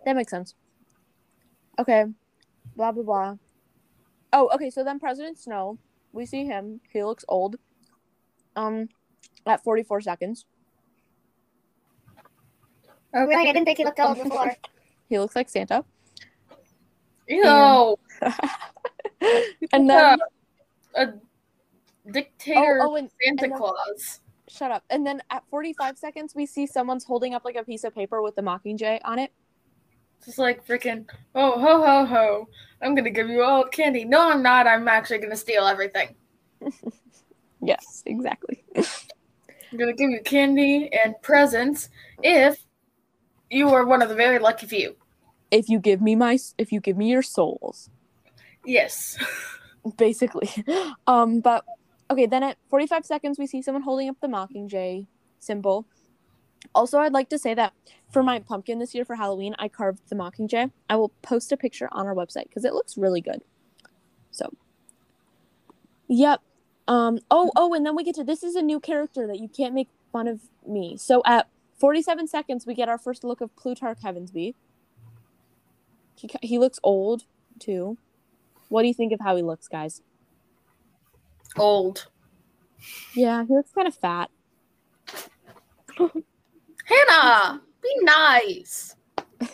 That makes sense. Okay. Blah blah blah. Oh, okay, so then President Snow, we see him. He looks old. Um at 44 seconds. Really, I didn't think he looked old before. He looks like Santa. Ew. And then a oh, dictator oh, oh and Santa and then- Claus. shut up. And then at 45 seconds we see someone's holding up like a piece of paper with the Mockingjay on it. Just like freaking, oh ho ho ho! I'm gonna give you all candy. No, I'm not. I'm actually gonna steal everything. Yes, exactly. I'm gonna give you candy and presents if you are one of the very lucky few. If you give me my if you give me your souls. Yes. basically. Um, but okay, then at 45 seconds, we see someone holding up the Mockingjay symbol. Also, I'd like to say that for my pumpkin this year for Halloween, I carved the Mockingjay. I will post a picture on our website because it looks really good. So, yep. Um, oh, oh, and then we get to this is a new character that you can't make fun of me. So at 47 seconds, we get our first look of Plutarch Heavensbee. He, he looks old too. What do you think of how he looks, guys? Old. Yeah, he looks kind of fat. Hannah, be nice.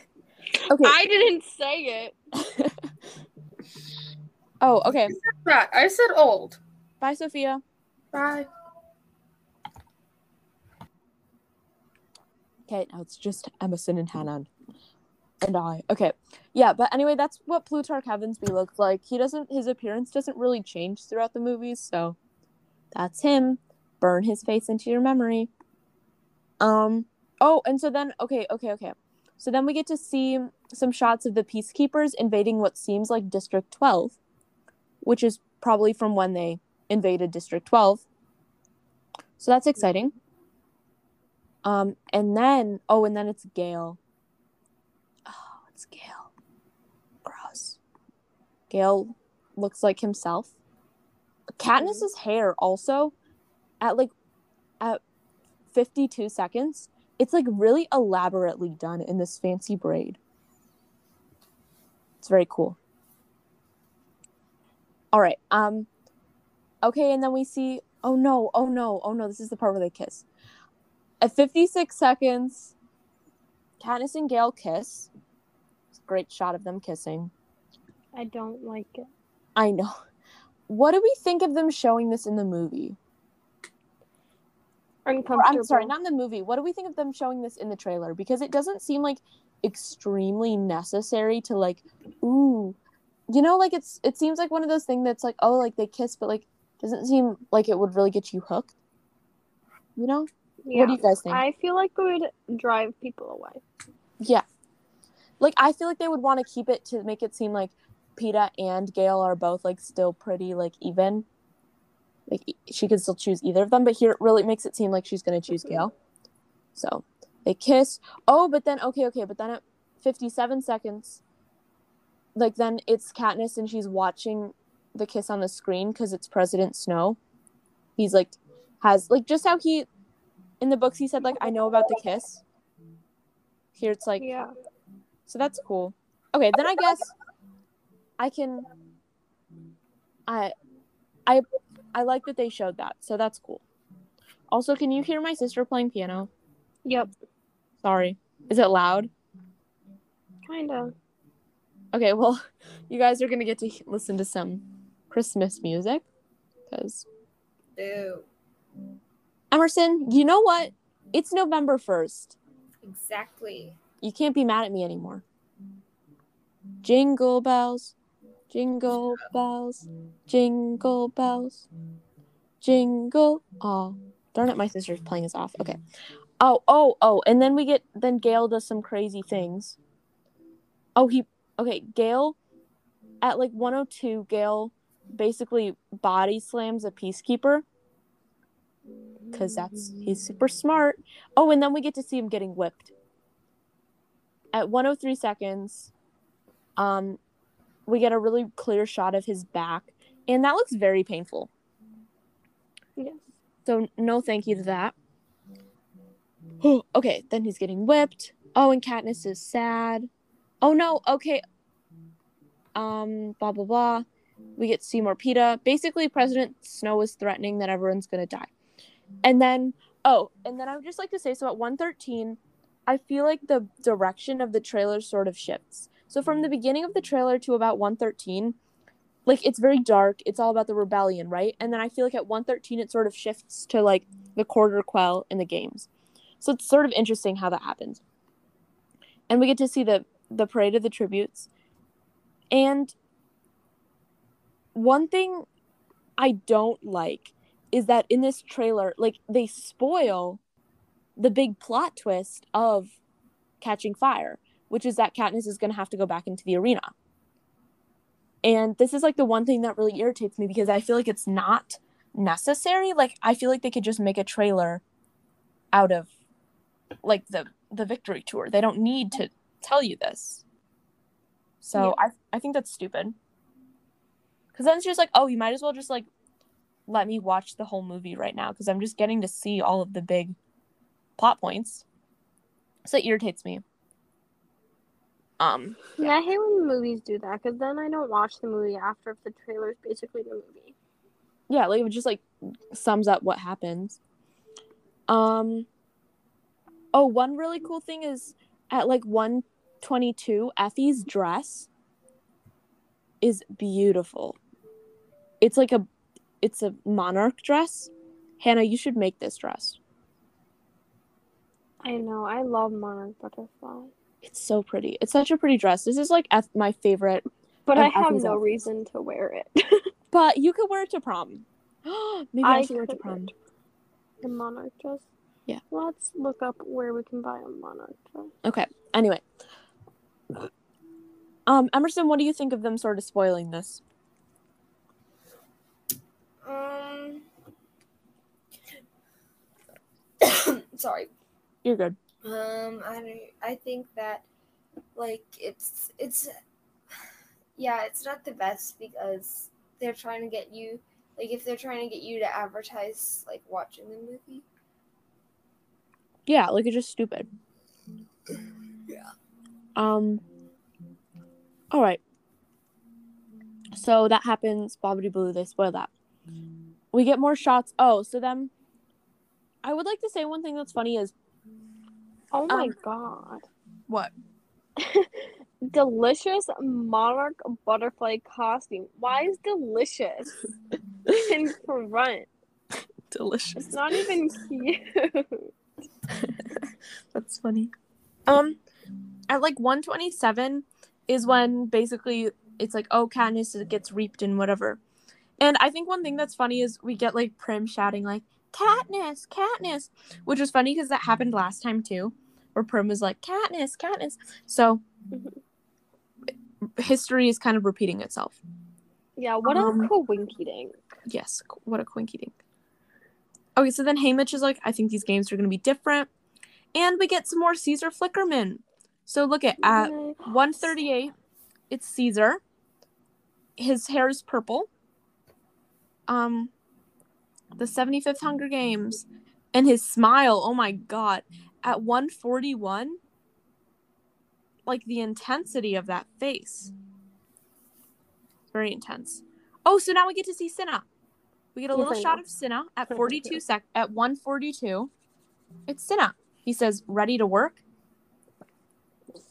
Okay. I didn't say it. oh, okay. Fat. I said old. Bye, Sophia. Bye. Okay, now it's just Emerson and Hannah and I. Okay, yeah, but anyway, that's what Plutarch Heavensbee looks like. He doesn't. His appearance doesn't really change throughout the movies, so that's him. Burn his face into your memory. Um. Oh, and so then, okay, okay, okay. So then we get to see some shots of the peacekeepers invading what seems like District 12, which is probably from when they invaded District 12. So that's exciting. Um, and then oh, and then it's Gale. It's Gale. Gross. Gale looks like himself. Katniss's hair also, at like, at fifty-two seconds, it's like really elaborately done in this fancy braid. It's very cool. All right. Um. Okay, and then we see. Oh no! Oh no! Oh no! This is the part where they kiss. At 56 seconds, Katniss and Gale kiss. Great shot of them kissing. I don't like it. I know. What do we think of them showing this in the movie? Or, I'm sorry, not in the movie. What do we think of them showing this in the trailer? Because it doesn't seem like extremely necessary to like, ooh, you know, like it's it seems like one of those things that's like, oh, like they kiss, but like doesn't seem like it would really get you hooked. You know? Yeah. What do you guys think? I feel like it would drive people away. Yeah. Like I feel like they would want to keep it to make it seem like, Peeta and Gale are both like still pretty like even. Like she could still choose either of them, but here it really makes it seem like she's gonna choose Gale. So they kiss. Oh, but then okay, okay, but then at 57 seconds, like then it's Katniss and she's watching the kiss on the screen because it's President Snow. He's like has like just how he in the books he said like I know about the kiss. Here it's like Yeah. So that's cool. Okay, then I guess I can I I I like that they showed that. So that's cool. Also, can you hear my sister playing piano? Yep. Sorry. Is it loud? Kinda. Okay, well, you guys are going to get to listen to some Christmas music cuz Boo. Emerson, you know what? It's November 1st. Exactly. You can't be mad at me anymore. Jingle bells, jingle bells, jingle bells, jingle. Oh, darn it, my sister's playing us off. Okay. Oh, oh, oh, and then we get then Gale does some crazy things. Oh, he okay, Gale at like 102, Gale basically body slams a peacekeeper. Cause that's he's super smart. Oh, and then we get to see him getting whipped at 103 seconds um we get a really clear shot of his back and that looks very painful. Yes. so no thank you to that. Okay then he's getting whipped. Oh and katniss is sad. Oh no okay. Um blah blah blah. We get more Peeta. basically president snow is threatening that everyone's gonna die. And then oh and then i would just like to say so at 113 I feel like the direction of the trailer sort of shifts. So from the beginning of the trailer to about 113, like it's very dark. It's all about the rebellion, right? And then I feel like at 113 it sort of shifts to like the quarter quell in the games. So it's sort of interesting how that happens. And we get to see the the parade of the tributes. And one thing I don't like is that in this trailer, like they spoil the big plot twist of catching fire, which is that Katniss is going to have to go back into the arena. And this is like the one thing that really irritates me because I feel like it's not necessary. Like I feel like they could just make a trailer out of like the the victory tour. They don't need to tell you this. So I I think that's stupid. Cuz then it's just like, "Oh, you might as well just like let me watch the whole movie right now because I'm just getting to see all of the big plot points. So it irritates me. Um, Yeah, I hate when movies do that because then I don't watch the movie after if the trailer's basically the movie. yeah, like it just like sums up what happens. Um, oh, one really cool thing is at like 122, Effie's dress is beautiful. It's like a it's a monarch dress. Hannah, you should make this dress. I know. I love Monarch Butterfly. It's so pretty. It's such a pretty dress. This is like Eff- my favorite But I have Effie's no outfits. reason to wear it. But you could wear it to prom. Maybe I, I should wear it to prom. the Monarch dress. Yeah. Let's look up where we can buy a Monarch dress. Okay. Anyway. Um, Emerson, what do you think of them sort of spoiling this? Um. sorry. You're good. Um, I don't, I think that like it's it's yeah, it's not the best because they're trying to get you like if they're trying to get you to advertise like watching the movie. Yeah, like it's just stupid. Yeah. Um. All right. So that happens. Bobbity blue. They spoil that. We get more shots. Oh, so then. I would like to say one thing that's funny is Oh my Um, god. what? Delicious Monarch Butterfly costume. Why is delicious in front? Delicious. It's not even cute. That's funny. Um, at like 127 is when basically it's like, oh, Katniss gets reaped and whatever. And I think one thing that's funny is we get like Prim shouting like Katniss, Katniss, which was funny because that happened last time too, where Prim was like Katniss, Katniss. So history is kind of repeating itself. Yeah, what Um, a coinky dink. Yes, what a quinky dink. Okay, so then Haymitch is like, I think these games are going to be different. And we get some more Caesar Flickerman. So look at at 138, it's Caesar. His hair is purple. Um, the 75th Hunger Games. And his smile, oh my god. At 141, like the intensity of that face. Very intense. Oh, so now we get to see Cinna. We get a little I shot of Cinna at 42 sec at 142. It's Cinna. He says, ready to work.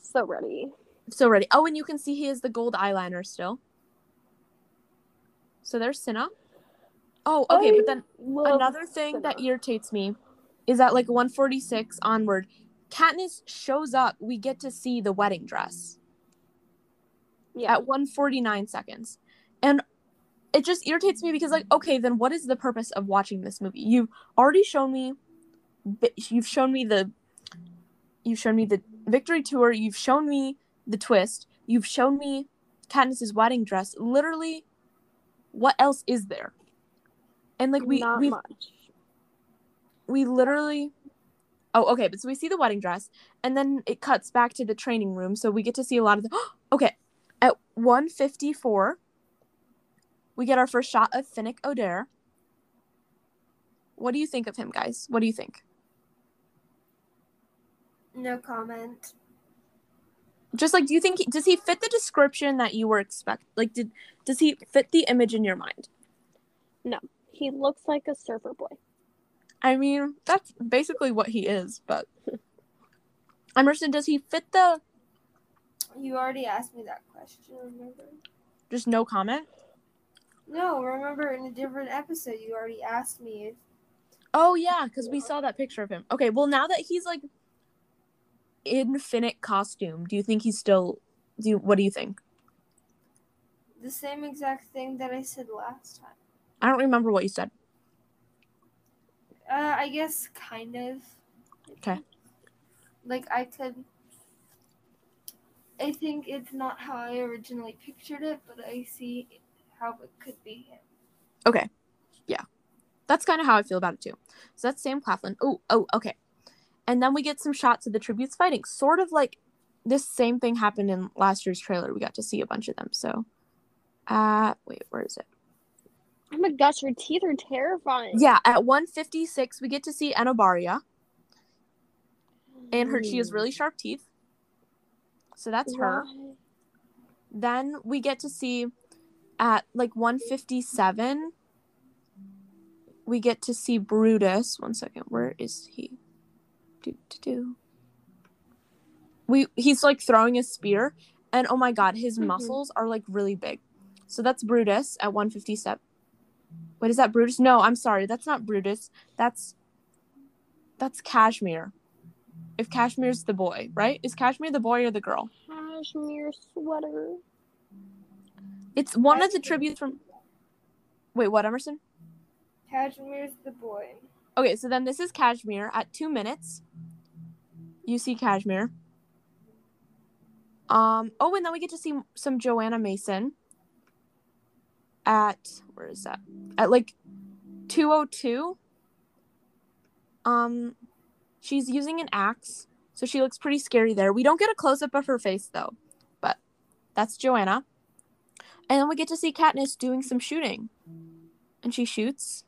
So ready. So ready. Oh, and you can see he has the gold eyeliner still. So there's Cinna. Oh, okay, but then another thing that irritates me is that like 146 onward, Katniss shows up. We get to see the wedding dress Yeah. at 149 seconds. And it just irritates me because like okay, then what is the purpose of watching this movie? You've already shown me you've shown me the you've shown me the victory tour, you've shown me the twist, you've shown me Katniss's wedding dress. Literally what else is there? And like we Not we much. We literally oh okay but so we see the wedding dress and then it cuts back to the training room so we get to see a lot of the okay at 154 we get our first shot of Finnick Odair. What do you think of him guys? What do you think? No comment. just like do you think he, does he fit the description that you were expect like did does he fit the image in your mind? No, He looks like a surfer boy. I mean that's basically what he is but emerson does he fit the You already asked me that question, remember? just no comment No, remember in a different episode you already asked me if Oh yeah, because we saw that picture of him. Okay, well now that he's like infinite costume, do you think he's still? Do you, what do you think? the same exact thing that I said last time. I don't remember what you said. Uh, I guess kind of. Okay. Like I could. I think it's not how I originally pictured it, but I see how it could be him. Okay, yeah, that's kind of how I feel about it too. So that's Sam Claflin. Oh, oh, okay. And then we get some shots of the tributes fighting, sort of like this same thing happened in last year's trailer. We got to see a bunch of them. So, uh, wait, where is it? Oh my gosh, her teeth are terrifying. Yeah, at 156, we get to see Enobaria, and her she has really sharp teeth. So that's her. Then we get to see at like 157 we get to see Brutus. One second, where is he? Do do do. We he's like throwing a spear and oh my god, his Mhm. muscles are like really big. So that's Brutus at 157. Wait, is that Brutus? No, I'm sorry. That's not Brutus. That's that's Cashmere. If Cashmere's the boy, right? Is Cashmere the boy or the girl? Cashmere sweater. It's one of the tributes from. Wait, what, Emerson? Cashmere's the boy. Okay, so then this is Cashmere at two minutes. You see Cashmere. Um. Oh, and then we get to see some Johanna Mason. At where is that? At like two oh two. Um, she's using an axe, so she looks pretty scary there. We don't get a close up of her face though, but that's Johanna. And then we get to see Katniss doing some shooting, and she shoots.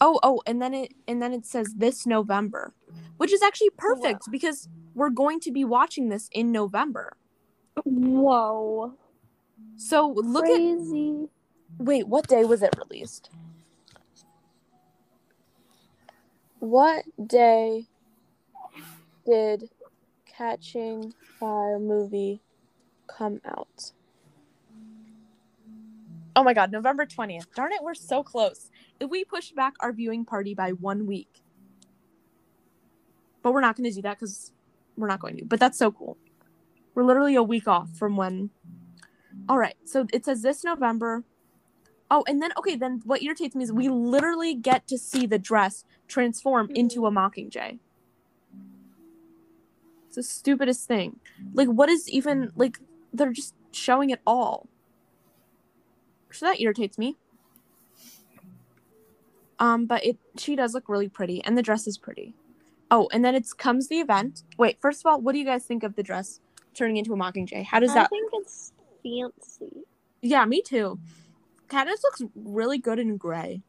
Oh, oh, and then it and then it says this November, which is actually perfect because we're going to be watching this in November. Whoa. So look at Crazy. wait, what day was it released? What day did Catching Fire movie come out? Oh my god, November 20th. Darn it, we're so close. If we pushed back our viewing party by one week. But we're not going to do that because we're not going to. But that's so cool. We're literally a week off from when. All right, so it says this November. Oh, and then, okay, then what irritates me is we literally get to see the dress transform into a Mockingjay. It's the stupidest thing. Like, what is even like? They're just showing it all. So that irritates me. Um, but it she does look really pretty, and the dress is pretty. Oh, and then it's comes the event. Wait, first of all, what do you guys think of the dress turning into a Mockingjay? How does that I think it's fancy. Yeah, me too. Katniss looks really good in gray.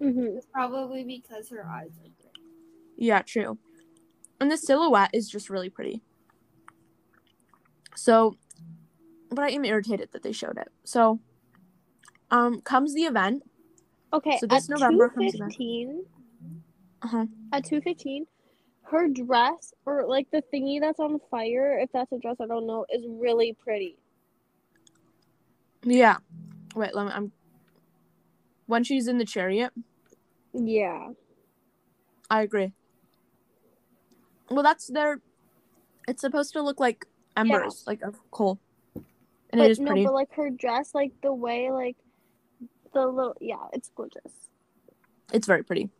Mm-hmm. Probably because her eyes are gray. Yeah, true. And the silhouette is just really pretty. So, but I am irritated that they showed it. So, um, comes the event. Okay, So this at November two comes the event. fifteen, Uh-huh. at two fifteen, her dress or like the thingy that's on fire, if that's a dress, I don't know, is really pretty. Yeah. Wait, let me. I'm. When she's in the chariot, Yeah. I agree. Well, that's their. It's supposed to look like embers, like of coal, and but it is no, pretty. but like her dress, like the way, like the little, yeah, it's gorgeous. It's very pretty.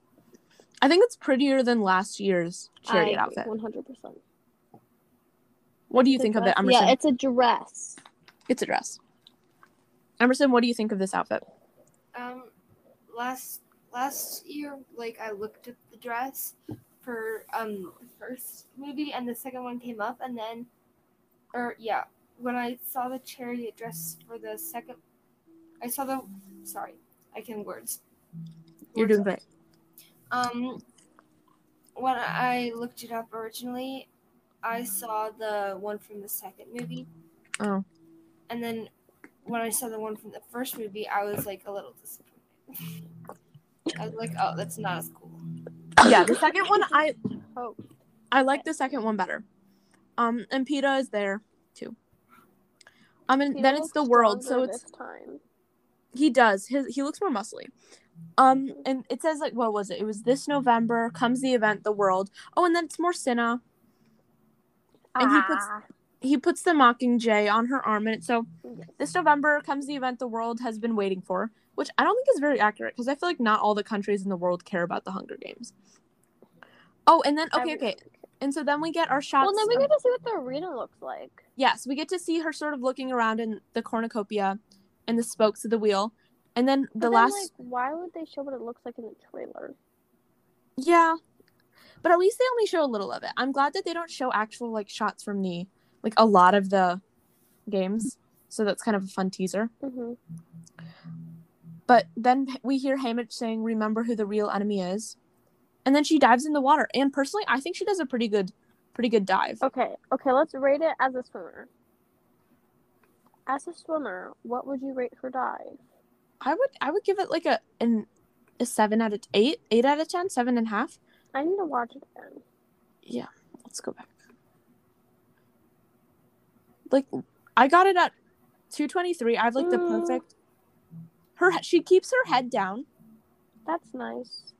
I think it's prettier than last year's chariot outfit. one hundred percent. What do you think of it, Emerson? Yeah, it's a dress. it's a dress. Emerson, what do you think of this outfit? Um, last last year, like I looked at the dress for um the first movie, and the second one came up, and then, or yeah, when I saw the chariot dress for the second, I saw the. Sorry, I can words. You're doing great. Um, when I looked it up originally, I saw the one from the second movie, Oh, and then when I saw the one from the first movie, I was like a little disappointed. I was like, oh, that's not as cool. yeah. The second one, I Oh, I like the second one better. Um, and Peeta is there too. Um, and Peeta then it's the world, so it's time. he does his he looks more muscly. Um, and it says like what was it? It was this November comes the event, the world. Oh, and then it's more Cinna. And he puts- Ah, He puts the Mockingjay on her arm, and so this November comes the event the world has been waiting for, which I don't think is very accurate because I feel like not all the countries in the world care about the Hunger Games. Oh, and then okay, okay, and so then we get our shots. Well, then we of- get to see what the arena looks like. yes, we get to see her sort of looking around in the cornucopia and the spokes of the wheel, and then But the then, last like, why would they show what it looks like in the trailer? yeah, but at least they only show a little of it. I'm glad that they don't show actual like shots from the like a lot of the games, so that's kind of a fun teaser. Mm-hmm. But then we hear Haymitch saying, "Remember who the real enemy is," and then she dives in the water. And personally, I think she does a pretty good, pretty good dive. Okay, okay, let's rate it as a swimmer. As a swimmer, what would you rate her dive? I would, I would give it like a an a seven out of eight, eight out of ten, seven and a half. I need to watch it again. Yeah, let's go back. Like, I got it at two twenty three. I have like the Mm. perfect. Her she keeps her head down. That's nice.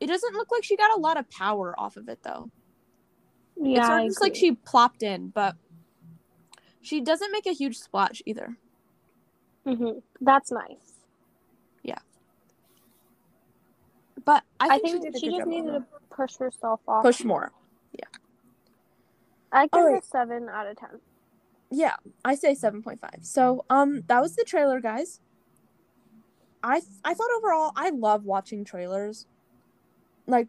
It doesn't look like she got a lot of power off of it though. Yeah, it's of like she plopped in, but she doesn't make a huge splash either. Mhm. That's nice. Yeah. But I I think, think she she just needed to push herself off. push more. Yeah. I give her Alright. seven out of ten. Yeah, I say seven point five. So um, that was the trailer, guys. I I thought overall I love watching trailers. Like,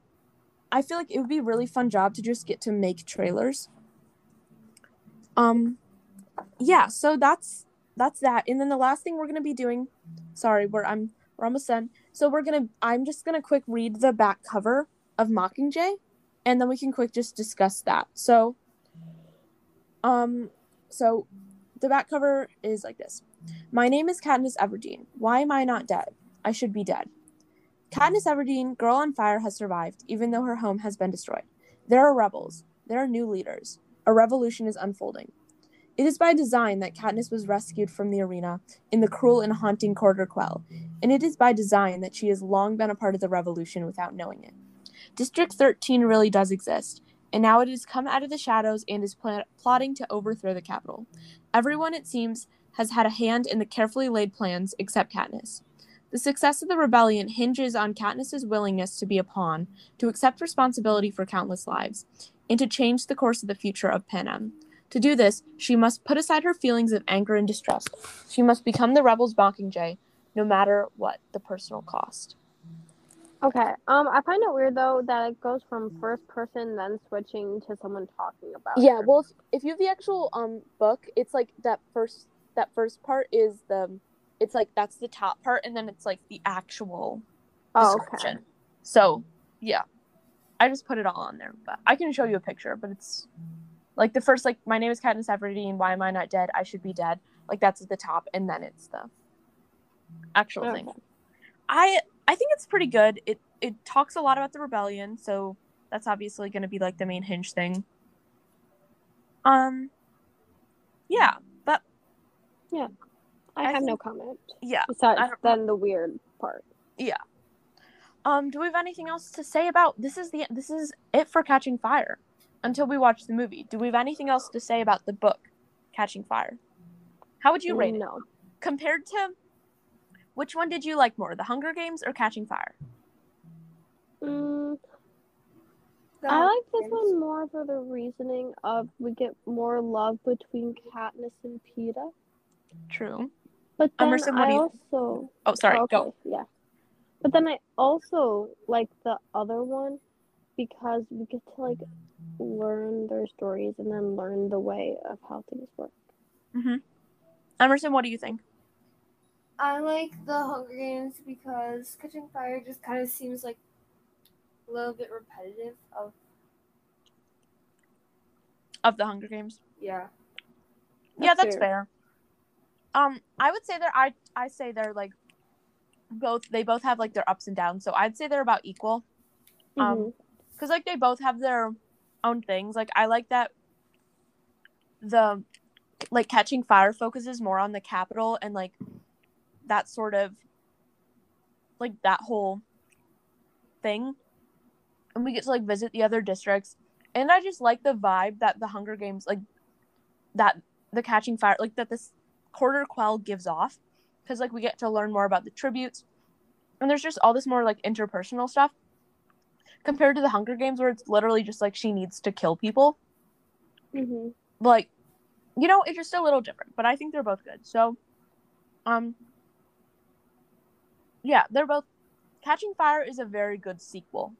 I feel like it would be a really fun job to just get to make trailers. Um, yeah. So that's that's that. And then the last thing we're gonna be doing, sorry, we're I'm we're almost done. So we're gonna I'm just gonna quick read the back cover of Mockingjay, and then we can quick just discuss that. So, um, so the back cover is like this. My name is Katniss Everdeen. Why am I not dead? I should be dead. Katniss Everdeen, Girl on Fire, has survived, even though her home has been destroyed. There are rebels. There are new leaders. A revolution is unfolding. It is by design that Katniss was rescued from the arena in the cruel and haunting Quarter Quell, and it is by design that she has long been a part of the revolution without knowing it. District 13 really does exist, and now it has come out of the shadows and is pla- plotting to overthrow the Capitol. Everyone, it seems, has had a hand in the carefully laid plans except Katniss. The success of the rebellion hinges on Katniss's willingness to be a pawn, to accept responsibility for countless lives, and to change the course of the future of Panem. To do this, she must put aside her feelings of anger and distrust. She must become the rebels' Mockingjay, no matter what the personal cost. Okay. Um, I find it weird though that it goes from first person then switching to someone talking about. Yeah, her. well, if, if you have the actual um book, it's like that first that first part is the it's like that's the top part, and then it's like the actual Oh, okay. So yeah, I just put it all on there, but I can show you a picture. But it's like the first like my name is Katniss Everdeen. Why am I not dead? I should be dead. Like that's at the top, and then it's the actual thing. I I think it's pretty good. It it talks a lot about the rebellion, so that's obviously going to be like the main hinge thing. Um yeah, but I, I have no comment yeah. besides then the weird part. Yeah. Um do we have anything else to say about this is the this is it for Catching Fire until we watch the movie. Do we have anything else to say about the book Catching Fire? How would you rate it no. compared to which one did you like more, The Hunger Games or Catching Fire? Mm, I like this one more for the reasoning of we get more love between Katniss and Peeta. True. But then Emerson, what I you- also Oh, sorry. Oh, Go. Yeah. But then I also like the other one because we get to like learn their stories and then learn the way of how things work. Mhm. Emerson, what do you think? I like the Hunger Games because Catching Fire just kind of seems like a little bit repetitive of Of the Hunger Games? yeah. yeah, That's that's fair. Um, I would say they're I I say they're like both they both have like their ups and downs. So I'd say they're about equal. Um, Mhm. Because like they both have their own things. Like I like that the like catching fire focuses more on the Capitol and like that sort of like that whole thing. And we get to like visit the other districts. And I just like the vibe that the Hunger Games like that the catching fire like that this quarter quell gives off because like we get to learn more about the tributes and there's just all this more like interpersonal stuff compared to the Hunger Games where it's literally just like she needs to kill people. Mhm. Like, you know, it's just a little different, but I think they're both good. So, um, yeah, they're both. Catching Fire is a very good sequel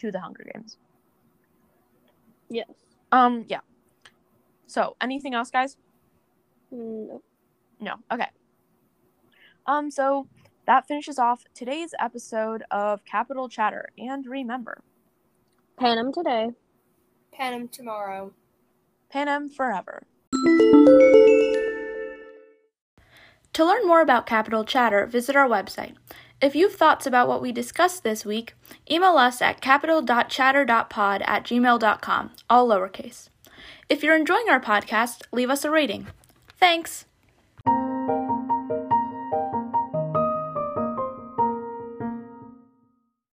to the Hunger Games. Yes. Um, yeah. So, anything else, guys? No. No. Okay. Um, so that finishes off today's episode of Capital Chatter. And remember, Panem today. Panem tomorrow. Panem forever. To learn more about Capital Chatter, visit our website. If you have thoughts about what we discussed this week, email us at capital.chatter.pod at gmail.com, all lowercase. If you're enjoying our podcast, leave us a rating. Thanks!